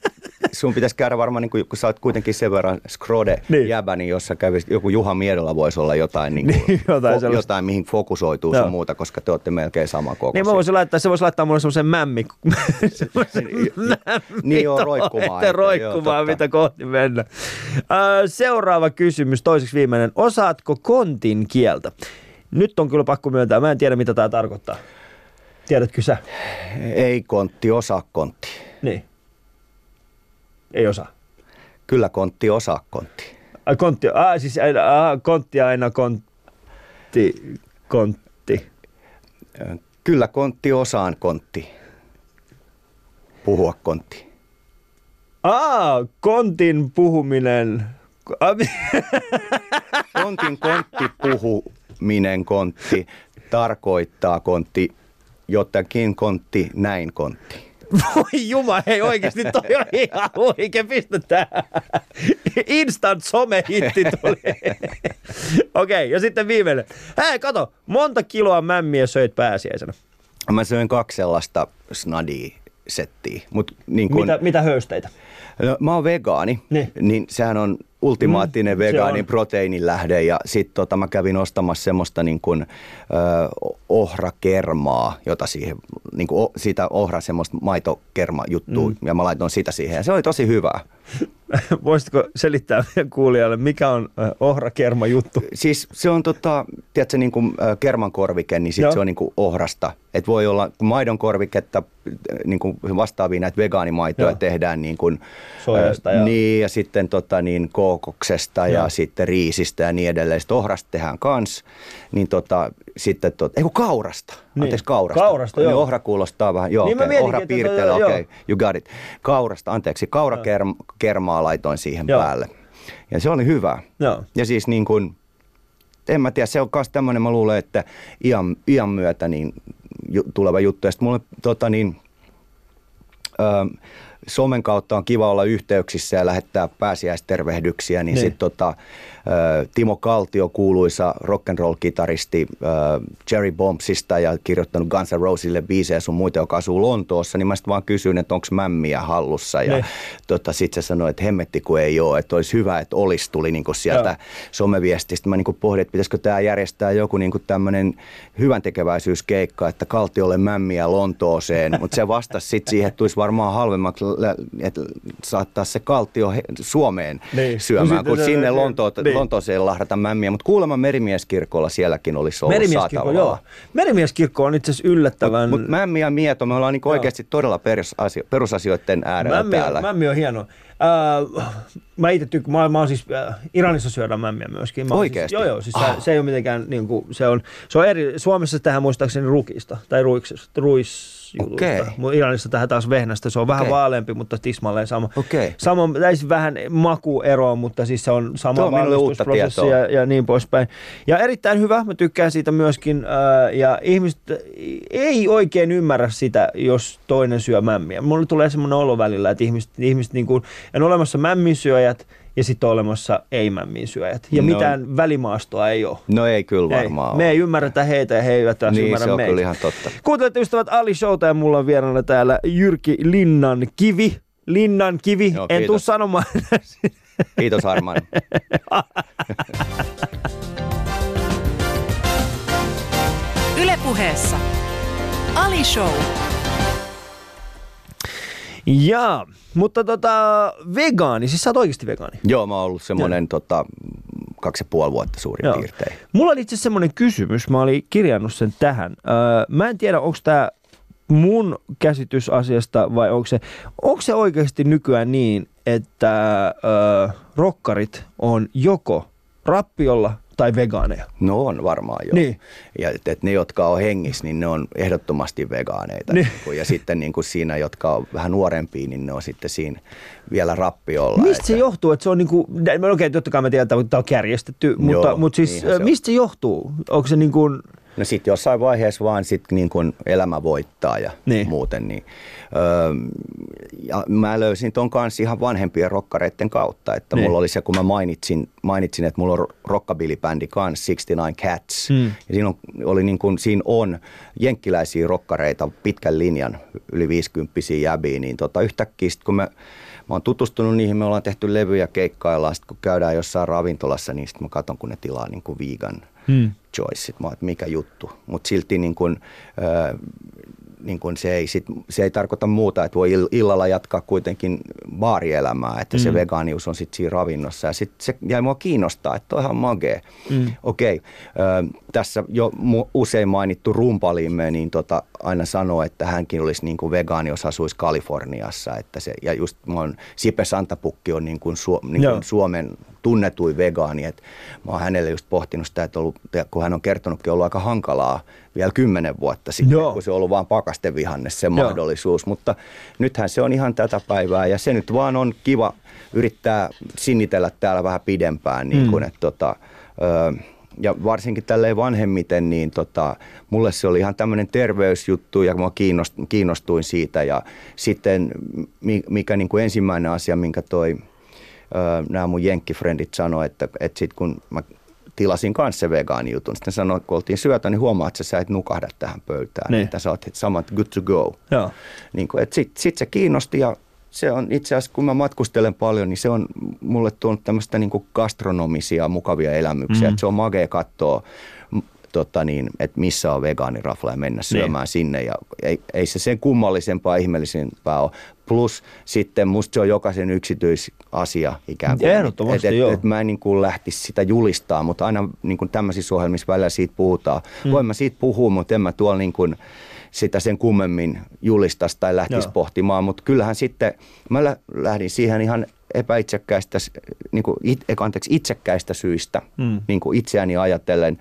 Speaker 3: sun pitäisi käydä varmaan, niin kuin, kun sä oot kuitenkin sen verran skrode
Speaker 2: Niin.
Speaker 3: jäbä, niin jos sä kävisit, joku Juha Miedolla voisi olla jotain, niin kuin,
Speaker 2: Niin, jotain sellaista.
Speaker 3: jotain, mihin fokusoituu
Speaker 2: Joo.
Speaker 3: sun muuta, koska te olette melkein sama kokoisia.
Speaker 2: Niin mä voisin laittaa, se voisi laittaa mulle semmoisen mämmi, semmoisen
Speaker 3: Niin joo, roikkumaan,
Speaker 2: Että roikkumaan,
Speaker 3: joo,
Speaker 2: mitä kohti mennä. Seuraava kysymys, toiseksi viimeinen. Osaatko kontin kieltä? Nyt on kyllä pakko myöntää, mä en tiedä mitä tämä tarkoittaa. Tiedätkö sä?
Speaker 3: Ei kontti, osaa kontti.
Speaker 2: Niin. Ei osaa.
Speaker 3: Kyllä kontti, osaa kontti.
Speaker 2: Ai kontti, ah, siis ah, kontti aina kontti, kontti.
Speaker 3: Kyllä kontti, osaan kontti. Puhua kontti.
Speaker 2: Aa, kontin puhuminen.
Speaker 3: Kontin kontti, puhuminen kontti, tarkoittaa kontti, jotakin kontti, näin kontti.
Speaker 2: Voi juma, hei oikeasti toi on ihan huike, pistä tää. Instant somehitti tuli. Okei, okay, ja sitten viimeinen. Hei, kato, monta kiloa mämmiä söit pääsiäisenä?
Speaker 3: Mä söin kaksi sellaista snadia settiä, mutta niin kun,
Speaker 2: Mitä, mitä höysteitä?
Speaker 3: no, mä oon vegaani,
Speaker 2: Niin.
Speaker 3: niin sehän on ultimaattinen
Speaker 2: Mm,
Speaker 3: vegaanin
Speaker 2: on.
Speaker 3: proteiinin lähde ja sitten tota, mä kävin ostamassa semmoista niin kuin, ö, ohrakermaa, jota siihen, niin kuin, o, sitä ohra semmoista maitokerma juttua mm. ja mä laitoin sitä siihen ja se oli tosi hyvää.
Speaker 2: Voisitko selittää meidän kuulijalle, mikä on ohrakerma juttu?
Speaker 3: Siis se on tota, tiedätkö, niin kuin äh, kermankorvike, niin sit
Speaker 2: Joo.
Speaker 3: se on niin kuin ohrasta. Et voi olla maidon korviketta, niin kuin vastaavia näitä vegaanimaitoja
Speaker 2: Joo.
Speaker 3: tehdään niin kuin,
Speaker 2: Soijasta ja-
Speaker 3: Niin, ja sitten tota, niin, kookoksesta ja
Speaker 2: Joo.
Speaker 3: sitten riisistä ja niin edelleen. Sitten ohrasta tehdään kans. Niin tota, sitten tota, ei kun kaurasta.
Speaker 2: Niin.
Speaker 3: Anteeksi, kaurasta.
Speaker 2: Kaurasta,
Speaker 3: niin
Speaker 2: joo.
Speaker 3: ohra kuulostaa vähän, joo,
Speaker 2: Niin mietinkin,
Speaker 3: ohra piirteellä, okei, you got it. Kaurasta, anteeksi, kaurakermaa laitoin siihen
Speaker 2: Joo.
Speaker 3: päälle. Ja se oli hyvä.
Speaker 2: Joo.
Speaker 3: Ja siis niin kuin, en mä tiedä, se on myös tämmöinen, mä luulen, että iän, iän myötä niin ju, tuleva juttu. Ja sitten mulle tota niin, ö, somen kautta on kiva olla yhteyksissä ja lähettää pääsiäistervehdyksiä, niin,
Speaker 2: Niin.
Speaker 3: sitten tota, Timo Kaltio, kuuluisa rock'n'roll-kitaristi Jerry Bombsista ja kirjoittanut Guns N' Rosesille biisejä sun muita, joka asuu Lontoossa, niin mä sitten vaan kysyin, että onko mämmiä hallussa ja
Speaker 2: Niin.
Speaker 3: tota, sitten se sanoi, että hemmetti kun ei ole, että olisi hyvä, että olisi, tuli niinku sieltä
Speaker 2: Joo.
Speaker 3: someviestistä. Mä niinku pohdin, että pitäisikö tämä järjestää joku niinku tämmöinen hyvän tekeväisyyskeikka, että Kaltiolle mämmiä Lontooseen, mutta se vastasi sitten siihen, että tulisi varmaan halvemmaksi, että saattaa se Kaltio Suomeen
Speaker 2: Niin.
Speaker 3: syömään,
Speaker 2: No
Speaker 3: kun
Speaker 2: se-
Speaker 3: sinne
Speaker 2: se-
Speaker 3: Lontoot,
Speaker 2: niin.
Speaker 3: Lontooseen lahdata mämmiä. Mutta kuulemma Merimieskirkolla sielläkin olisi ollut
Speaker 2: Merimieskirkko, joo. Merimieskirkko on itse asiassa yllättävän...
Speaker 3: Mutta mämmi ja mieto, me ollaan niinku
Speaker 2: Joo.
Speaker 3: oikeasti todella perusasio- perusasioiden äärellä
Speaker 2: Mämmi
Speaker 3: täällä.
Speaker 2: mämmi on hieno. Äh, mä itse tykkään, mä, mä oon siis, äh, Iranissa syödään mämmiä myöskin. Mä oon
Speaker 3: Oikeesti?
Speaker 2: Siis, joo, joo, siis
Speaker 3: Ah.
Speaker 2: se, se, ei ole mitenkään, niin kuin, se on, se on eri, Suomessa tehdään muistaakseni rukista, tai ruiksesta, ruis,
Speaker 3: Okei.
Speaker 2: Okay. Iranissa tähän taas vehnästä, se on vähän
Speaker 3: Okei.
Speaker 2: vaaleampi, mutta tismalleen sama.
Speaker 3: Okei.
Speaker 2: Sama, täysin vähän makueroa, mutta siis se on sama
Speaker 3: on
Speaker 2: valmistusprosessi ja, ja niin poispäin. Ja erittäin hyvä, mä tykkään siitä myöskin. Ää, ja ihmiset ei oikein ymmärrä sitä, jos toinen syö mämmiä. Mulle tulee semmoinen olo välillä, että ihmiset, ihmiset niin kuin, on olemassa mämminsyöjät ja sitten on olemassa ei-mämmin syöjät. Ja
Speaker 3: No.
Speaker 2: mitään välimaastoa ei ole.
Speaker 3: No ei kyllä
Speaker 2: Ei.
Speaker 3: varmaan
Speaker 2: Me
Speaker 3: ole.
Speaker 2: ei ymmärretä heitä ja he eivät taas
Speaker 3: Niin,
Speaker 2: ymmärrä
Speaker 3: se on
Speaker 2: meitä.
Speaker 3: kyllä ihan totta.
Speaker 2: Kuuntelette ystävät Ali Showta ja mulla on vieraana täällä Jyrki Linnan kivi. Linnan kivi.
Speaker 3: Joo,
Speaker 2: en tuu sanomaan.
Speaker 3: Kiitos Arman.
Speaker 1: Ylepuheessa Ali Show.
Speaker 2: Jaa, mutta tota, vegaani, siis sä oot oikeasti vegaani.
Speaker 3: Joo, mä oon ollut semmoinen tota, kaksi ja puoli vuotta suurin
Speaker 2: Joo.
Speaker 3: piirtein.
Speaker 2: Mulla oli itse asiassa semmoinen kysymys, mä olin kirjannut sen tähän. Öö, mä en tiedä, onko tämä mun käsitys asiasta vai onko se, onko se oikeasti nykyään niin, että öö, rokkarit on joko rappiolla tai vegaaneja?
Speaker 3: No on varmaan joo.
Speaker 2: Niin.
Speaker 3: Ja et, et ne, jotka on hengissä, niin ne on ehdottomasti vegaaneita.
Speaker 2: Niin.
Speaker 3: Niin. kuin, ja sitten niin kuin siinä, jotka on vähän nuorempia, niin ne on sitten siinä vielä rappiolla.
Speaker 2: Mistä se
Speaker 3: että-
Speaker 2: johtuu, että se on niinku, no okei, totta kai mä tiedän, että tämä on kärjestetty, mutta,
Speaker 3: Joo,
Speaker 2: mutta siis
Speaker 3: niinhän se
Speaker 2: mistä se johtuu? Onko se niin kuin,
Speaker 3: No sitten jossain vaiheessa vaan sit niin kun elämä voittaa ja
Speaker 2: Niin.
Speaker 3: niin. muuten. Niin, ja mä löysin ton kanssa ihan vanhempien rokkareiden kautta. Että
Speaker 2: Niin.
Speaker 3: mulla oli se, kun mä mainitsin, mainitsin että mulla on rockabilly-bändi kanssa, 69 Cats.
Speaker 2: Mm.
Speaker 3: Ja siinä on, oli niin kun, siinä on jenkkiläisiä rokkareita, pitkän linjan, yli 50 jäbiä. Niin tota, yhtäkkiä sit, kun mä, mä oon tutustunut niihin, me ollaan tehty levyjä, keikkaillaan. Sitten kun käydään jossain ravintolassa, niin sitten mä katson, kun ne tilaa niin kuin vegan
Speaker 2: Hmm.
Speaker 3: choice. Sit Mä oon, että mikä juttu. Mutta silti niin kun, äh, niin kun se, ei sit, se ei tarkoita muuta, että voi ill- illalla jatkaa kuitenkin baarielämää, että se
Speaker 2: Mm.
Speaker 3: vegaanius on sitten siinä ravinnossa. Ja sitten se jäi mua kiinnostaa, että on magee.
Speaker 2: Mm.
Speaker 3: Okei, äh, tässä jo usein mainittu rumpalimme, niin tota, aina sanoo, että hänkin olisi niin kuin vegaani, jos asuisi Kaliforniassa. Että se, ja just mä oon, Sipe Santapukki on niin kuin Su, niin
Speaker 2: Joo.
Speaker 3: kuin Suomen tunnetuin vegaani. Et mä oon hänelle just pohtinut sitä, että ollut, kun hän on kertonutkin, ollut aika hankalaa vielä kymmenen vuotta sitten,
Speaker 2: Joo.
Speaker 3: kun se on ollut vain pakastevihanne se
Speaker 2: Joo.
Speaker 3: mahdollisuus. Mutta nythän se on ihan tätä päivää ja se nyt vaan on kiva yrittää sinnitellä täällä vähän pidempään. Niin kuin,
Speaker 2: Mm.
Speaker 3: että tota, ö, ja varsinkin tälleen vanhemmiten, niin tota, mulle se oli ihan tämmöinen terveysjuttu ja mä kiinnost- kiinnostuin siitä. Ja sitten mi- mikä niin kuin ensimmäinen asia, minkä toi nämä mun jenkkifrendit sanoi, että, että sit kun mä tilasin kanssa se vegaanijutun, sitten sanoi, kun oltiin syötä, niin huomaa, että sä et nukahda tähän pöytään,
Speaker 2: Niin.
Speaker 3: niin. että sä oot samat good to go.
Speaker 2: Joo.
Speaker 3: Niin että sit, sit se kiinnosti ja se on itse asiassa, kun mä matkustelen paljon, niin se on mulle tuonut tämmöistä niin gastronomisia mukavia elämyksiä.
Speaker 2: Mm.
Speaker 3: Että se on magea katsoa, tota niin, että missä on vegaanirafla ja mennä syömään sinne. Ja ei, ei se sen kummallisempaa, ihmeellisempää ole. Plus sitten musta se on jokaisen yksityisasia ikään kuin.
Speaker 2: Ehdottomasti,
Speaker 3: et, et,
Speaker 2: joo.
Speaker 3: Et mä en niin kuin lähtisi sitä julistaa, mutta aina niin kuin tämmöisissä ohjelmissa välillä siitä puhutaan. Mm. Voin mä siitä puhua, mutta en mä tuolla niin kuin sitä sen kummemmin julistaisi tai lähtisi
Speaker 2: Joo.
Speaker 3: pohtimaan. Mutta kyllähän sitten, mä lä- lähdin siihen ihan epäitsekkäistä, niin kuin it, anteeksi, itsekkäistä syistä,
Speaker 2: Mm.
Speaker 3: mm. niin kuin itseäni ajatellen.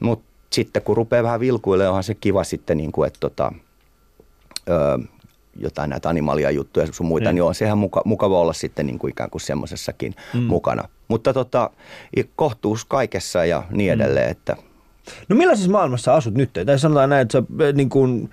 Speaker 3: Mutta sitten kun rupeaa vähän vilkuilemaan, onhan se kiva sitten, niin kuin, että tota, öö, jotain näitä animalia juttuja sun muita,
Speaker 2: Niin.
Speaker 3: niin, on sehän muka, mukava olla sitten niin kuin ikään kuin semmoisessakin
Speaker 2: Mm.
Speaker 3: mm. mukana. Mutta tota, kohtuus kaikessa ja niin edelleen, että
Speaker 2: No millaisessa maailmassa asut nyt? Tai sanotaan näin, että sä, äh, niin kuin,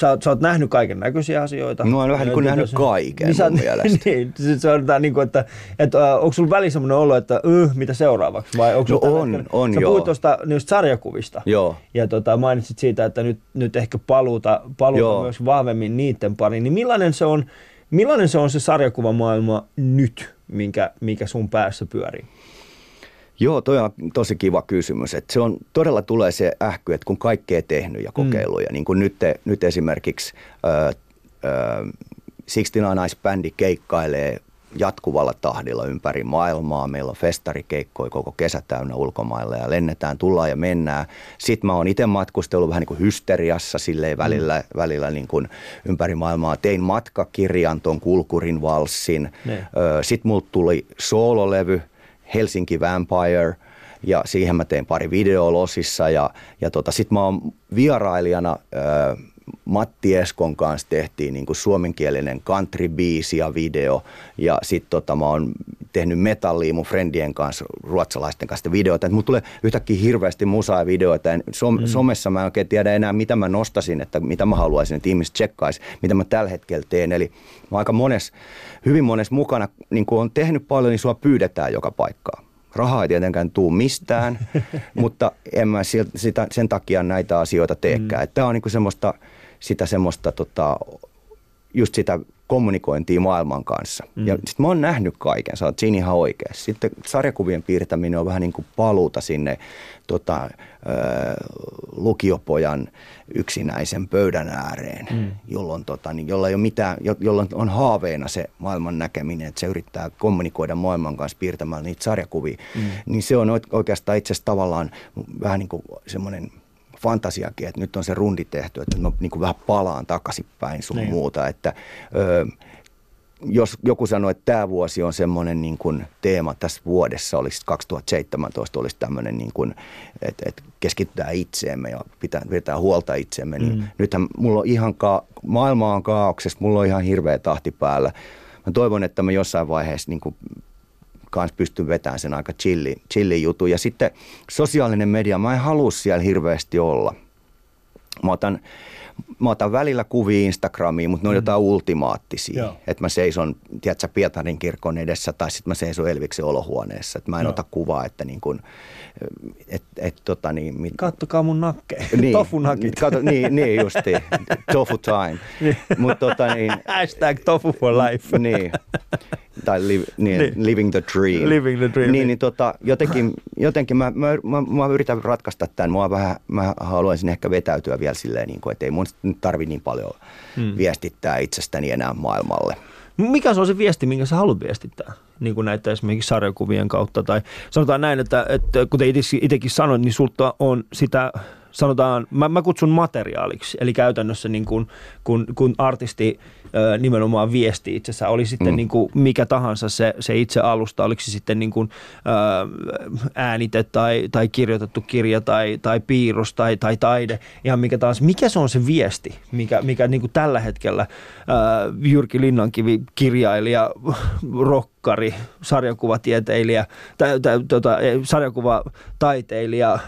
Speaker 2: sä, sä oot nähnyt kaiken näköisiä asioita.
Speaker 3: No, olen vähän niin kuin nähnyt kaiken
Speaker 2: oot-
Speaker 3: mun mielestä.
Speaker 2: niin, se, se on tää niin kuin, että, että onko sulla välissä semmoinen olo, että äh, mitä seuraavaksi? Vai onko
Speaker 3: No on,
Speaker 2: hetkellä-
Speaker 3: on
Speaker 2: Sä
Speaker 3: joo.
Speaker 2: puhuit tuosta niistä sarjakuvista.
Speaker 3: joo.
Speaker 2: Ja tota, mainitsit siitä, että nyt, nyt ehkä paluuta, paluuta
Speaker 3: Joo.
Speaker 2: myös vahvemmin niiden pariin. Niin millainen se on, millainen se, on se sarjakuvamaailma nyt, minkä, mikä sun päässä pyörii?
Speaker 3: Joo, toi on tosi kiva kysymys. Että se on, todella tulee se ähky, että kun kaikkea tehnyt ja kokeillut. Ja niin kuin nyt, nyt esimerkiksi äh, äh, 69 Nice-bändi keikkailee jatkuvalla tahdilla ympäri maailmaa. Meillä on festarikeikkoja koko kesä täynnä ulkomailla ja lennetään, tullaan ja mennään. Sitten mä oon itse matkustellut vähän niin kuin hysteriassa silleen välillä, mm. välillä niin kuin ympäri maailmaa. Tein matkakirjan ton Kulkurin valssin. Sitten mulla tuli soololevy, Helsinki Vampire, ja siihen mä tein pari videoa Losissa, ja, ja tota, sitten mä oon vierailijana ö, Matti Eskon kanssa tehtiin niin kuin suomenkielinen country-biisi ja video. Ja sitten tota, mä oon tehnyt metallia mun friendien kanssa, ruotsalaisten kanssa videoita. Mulla tulee yhtäkkiä hirveästi musaa ja videoita. Som, mm. Somessa mä en oikein tiedä enää, mitä mä nostasin, että mitä mä haluaisin, että ihmiset tsekkaisi, mitä mä tällä hetkellä teen. Eli mä aika mones, hyvin mones mukana, niin kun on tehnyt paljon, niin sua pyydetään joka paikkaan. Rahaa ei tietenkään tuu mistään, mutta en mä sitä, sen takia näitä asioita teekään. Mm. Tämä on niin semmoista, sitä semmoista tota, just sitä kommunikointia maailman kanssa. Mm. Ja sitten mä oon nähnyt kaiken, sä oot siinä ihan oikeassa. Sitten sarjakuvien piirtäminen on vähän niin kuin paluuta sinne tota, ö, lukiopojan yksinäisen pöydän ääreen, mm. jolloin, tota, niin, jolla ei ole mitään, jolloin on haaveena se maailman näkeminen, että se yrittää kommunikoida maailman kanssa piirtämällä niitä sarjakuvia. Mm. Niin se on oikeastaan itse asiassa tavallaan vähän niin kuin semmoinen – fantasiakin, että nyt on se rundi tehty, että mä niin kuin vähän palaan takaisinpäin sun niin. muuta. Että, ö, jos joku sanoi, että tämä vuosi on semmoinen niin kuin teema tässä vuodessa, olisi 2017 olisi tämmöinen, niin kuin, että, että keskitytään itseemme ja pitää, pitää huolta itseemme, niin mm. nythän mulla on ihan, ka- maailma on kaauksessa, mulla on ihan hirveä tahti päällä. Mä toivon, että mä jossain vaiheessa niin kuin kanssa pystyn vetämään sen aika chilli, chilli jutun. Ja sitten sosiaalinen media, mä en halua siellä hirveästi olla. Mä otan, mä otan välillä kuvia Instagramiin, mutta ne on mm. jotain ultimaattisia. Että mä seison, tiedätkö, Pietarin kirkon edessä tai sitten mä seison Elviksen olohuoneessa. Että mä en Joo. ota kuvaa, että niin kuin, et, et, tota niin,
Speaker 2: mit... Kattokaa mun nakkeja,
Speaker 3: niin,
Speaker 2: tofu nakit.
Speaker 3: Kato, niin, niin justi, tofu time.
Speaker 2: niin. Mut, tota, niin, Hashtag tofu for life.
Speaker 3: niin, tai li, niin, niin. living the dream.
Speaker 2: Living the dream.
Speaker 3: Niin, niin tota, jotenkin, jotenkin mä, mä, mä, mä, yritän ratkaista tämän. Mua vähän, mä haluaisin ehkä vetäytyä vielä silleen, niin kuin, että ei mun nyt tarvi niin paljon hmm. viestittää itsestäni enää maailmalle.
Speaker 2: Mikä se on se viesti, minkä sä haluat viestittää? Niin kuin näitä esimerkiksi sarjakuvien kautta. Tai sanotaan näin, että, että kuten itsekin sanoit, niin sulta on sitä sanotaan, mä, mä kutsun materiaaliksi, eli käytännössä niin kun, kun, kun artisti nimenomaan viesti itsessään, oli sitten mm. niin kuin mikä tahansa se, se itse alusta, oliko se sitten niin kuin, äänite tai, tai kirjoitettu kirja tai, tai piirros tai, tai taide, ihan mikä tahansa. Mikä se on se viesti, mikä, mikä niin kuin tällä hetkellä Jyrki Linnankivi, kirjailija, rokkari, sarjakuvatieteilijä, tai, tai, tota, sarjakuvataiteilija,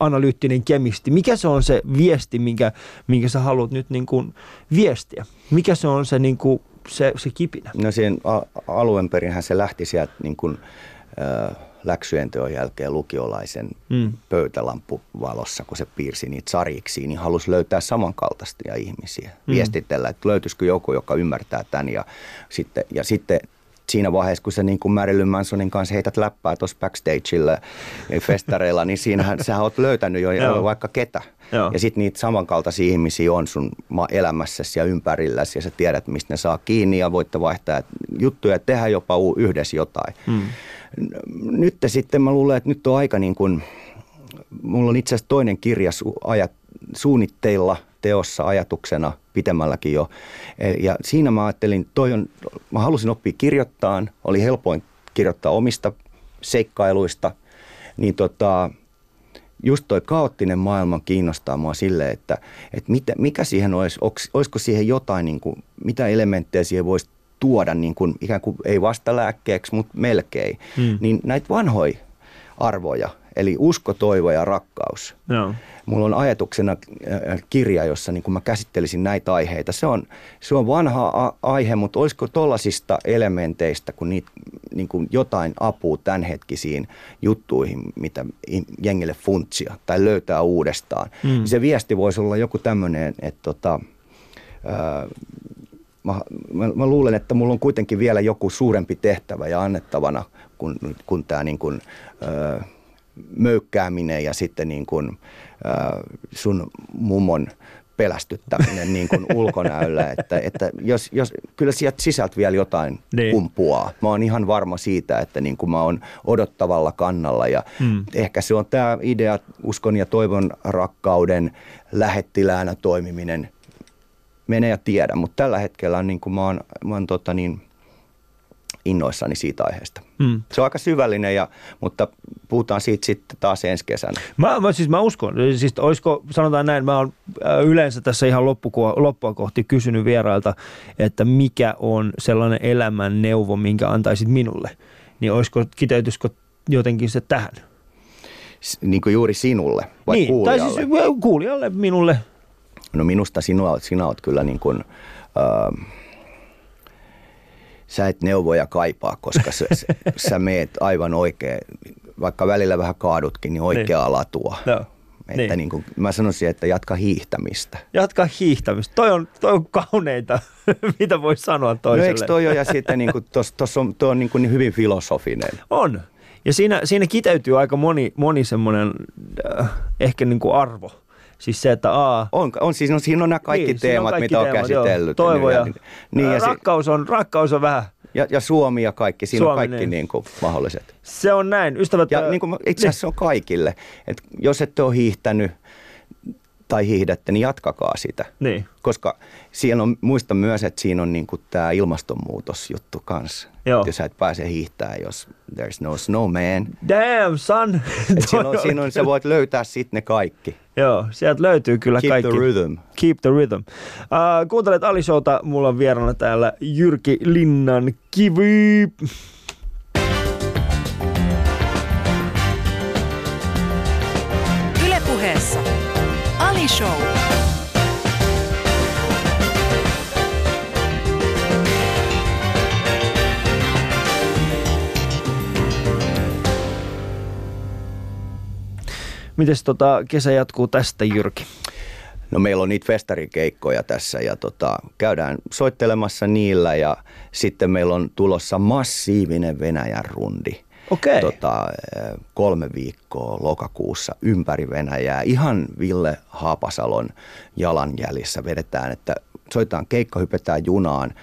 Speaker 2: analyyttinen kemisti. Mikä se on se viesti, minkä, minkä sä haluat nyt niin kuin viestiä? Mikä se on se, niin kuin, se, se kipinä?
Speaker 3: No siihen aluen perinhän se lähti sieltä niin kuin, äh, läksyjen teon jälkeen lukiolaisen mm. pöytälampuvalossa, kun se piirsi niitä sarjiksi, niin halusi löytää samankaltaisia ihmisiä. Mm. Viestitellä, että löytyisikö joku, joka ymmärtää tämän ja sitten, ja sitten siinä vaiheessa, kun sä niin kuin Marilyn Mansonin kanssa heität läppää tuossa backstageilla festareilla, niin siinähän sä oot löytänyt jo Joo. vaikka ketä. Joo. Ja sitten niitä samankaltaisia ihmisiä on sun elämässäsi ja ympärilläsi ja sä tiedät, mistä ne saa kiinni ja voitte vaihtaa juttuja ja tehdä jopa yhdessä jotain. Hmm. Nyt sitten mä luulen, että nyt on aika niin kuin, mulla on itse asiassa toinen kirja su- ajat, suunnitteilla teossa ajatuksena pitemmälläkin jo. E, ja siinä mä ajattelin, toi on, mä halusin oppia kirjoittaa, oli helpoin kirjoittaa omista seikkailuista, niin tota, just toi kaoottinen maailma kiinnostaa mua sille, että, että mitä, mikä siihen olisi, olisiko siihen jotain, niin kuin, mitä elementtejä siihen voisi tuoda niin kuin, ikään kuin ei vasta lääkkeeksi, mutta melkein. Hmm. Niin näitä vanhoja arvoja, eli usko, toivo ja rakkaus. No. Mulla on ajatuksena äh, kirja, jossa niin mä käsittelisin näitä aiheita. Se on, se on vanha aihe, mutta olisiko tollasista elementeistä, kun niitä, niin kuin jotain apua tämänhetkisiin juttuihin, mitä jengille funtsia tai löytää uudestaan. Mm. Se viesti voisi olla joku tämmöinen, että tota, ää, mä, mä, mä luulen, että mulla on kuitenkin vielä joku suurempi tehtävä ja annettavana kuin, kuin tämä niin kuin, ää, möykkääminen ja sitten niin kuin, äh, sun mummon pelästyttäminen niin kuin ulkonäöllä, että, että jos, jos, kyllä sieltä sisältä vielä jotain niin. kumpuaa. Mä oon ihan varma siitä, että niin kuin mä oon odottavalla kannalla ja hmm. ehkä se on tämä idea, uskon ja toivon rakkauden lähettiläänä toimiminen, mene ja tiedä, mutta tällä hetkellä niin kuin mä oon, mä oon tota niin, innoissani siitä aiheesta.
Speaker 2: Mm.
Speaker 3: Se on aika syvällinen, ja, mutta puhutaan siitä sitten taas ensi kesänä.
Speaker 2: Mä, mä, siis mä uskon, siis olisiko, sanotaan näin, mä oon äh, yleensä tässä ihan loppukua, loppua kohti kysynyt vierailta, että mikä on sellainen elämän neuvo, minkä antaisit minulle. Niin olisiko, kiteytyisikö jotenkin se tähän?
Speaker 3: S- Niin kuin juuri sinulle vai
Speaker 2: niin,
Speaker 3: kuulijalle?
Speaker 2: tai siis kuulijalle, minulle.
Speaker 3: No minusta sinua, sinä olet kyllä niin kuin, äh, sä et neuvoja kaipaa, koska sä, sä- meet aivan oikein, vaikka välillä vähän kaadutkin, niin oikeaa latua.
Speaker 2: Joo.
Speaker 3: Että
Speaker 2: Niin.
Speaker 3: niin. kuin, mä sanoisin, että jatka hiihtämistä.
Speaker 2: Jatka hiihtämistä. Toi on, toi on kauneinta, mitä voi sanoa
Speaker 3: No
Speaker 2: toiselle.
Speaker 3: eikö toi ole, ja sitten niin kuin, tos, tos on, toi on niin, kuin hyvin filosofinen.
Speaker 2: On. Ja siinä, siinä kiteytyy aika moni, moni semmoinen äh, ehkä niin kuin arvo. Siis se, että A,
Speaker 3: On, on, siis, no, siinä on nämä kaikki
Speaker 2: niin,
Speaker 3: teemat,
Speaker 2: kaikki
Speaker 3: mitä on
Speaker 2: teemat, joo.
Speaker 3: käsitellyt.
Speaker 2: Toivo ja,
Speaker 3: niin, ja, si-
Speaker 2: rakkaus, on, rakkaus on vähän,
Speaker 3: ja, ja Suomi ja kaikki, siinä
Speaker 2: Suomi,
Speaker 3: on kaikki
Speaker 2: niin.
Speaker 3: niin. kuin, mahdolliset.
Speaker 2: se on näin. Ystävät,
Speaker 3: Ja niin kuin, itse asiassa se on kaikille. Et jos ette ole hiihtänyt tai hiihdätte, niin jatkakaa sitä.
Speaker 2: Niin.
Speaker 3: Koska siellä on, muista myös, että siinä on niinku tämä ilmastonmuutosjuttu kanssa.
Speaker 2: Joo.
Speaker 3: Jos sä et pääse hiihtämään, jos there's no snowman.
Speaker 2: Damn, son!
Speaker 3: Et siinä on, siinä on, sä voit löytää sitten ne kaikki.
Speaker 2: Joo, sieltä löytyy kyllä
Speaker 3: Keep
Speaker 2: kaikki.
Speaker 3: the rhythm.
Speaker 2: Keep the rhythm. Uh, kuuntelet Ali Showta, mulla on vieraana täällä Jyrki Linnan kivi.
Speaker 1: Ylepuheessa Ali Show.
Speaker 2: Mites tota, kesä jatkuu tästä, Jyrki?
Speaker 3: No meillä on niitä festarikeikkoja tässä ja tota, käydään soittelemassa niillä ja sitten meillä on tulossa massiivinen Venäjän rundi.
Speaker 2: Okei.
Speaker 3: Tota, eh, kolme viikkoa lokakuussa ympäri Venäjää. Ihan Ville Haapasalon jalanjäljissä vedetään, että soitetaan keikka, hypätään junaan.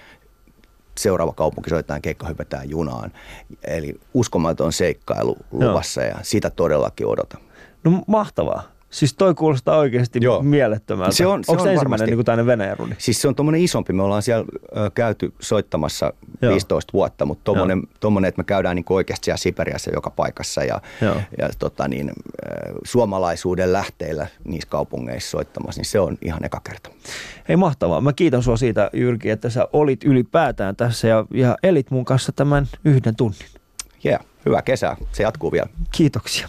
Speaker 3: Seuraava kaupunki soitetaan keikka, hypätään junaan. Eli uskomaton seikkailu luvassa ja sitä todellakin odotan.
Speaker 2: No mahtavaa. Siis toi kuulostaa oikeasti
Speaker 3: Joo.
Speaker 2: mielettömältä.
Speaker 3: Se on- se
Speaker 2: Onko
Speaker 3: on
Speaker 2: ensimmäinen
Speaker 3: varmasti.
Speaker 2: niin kuin tämmöinen Venäjän rundi?
Speaker 3: Siis se on tuommoinen isompi. Me ollaan siellä ö, käyty soittamassa
Speaker 2: Joo.
Speaker 3: 15 vuotta, mutta tuommoinen, tommonen, että me käydään niin oikeasti siellä Siperiassa joka paikassa ja,
Speaker 2: Joo.
Speaker 3: ja tota niin, suomalaisuuden lähteillä niissä kaupungeissa soittamassa, niin se on ihan eka kerta.
Speaker 2: Hei mahtavaa. Mä kiitän sua siitä, Jyrki, että sä olit ylipäätään tässä ja, ja elit mun kanssa tämän yhden tunnin.
Speaker 3: Yeah, hyvää kesää. Se jatkuu vielä.
Speaker 2: Kiitoksia.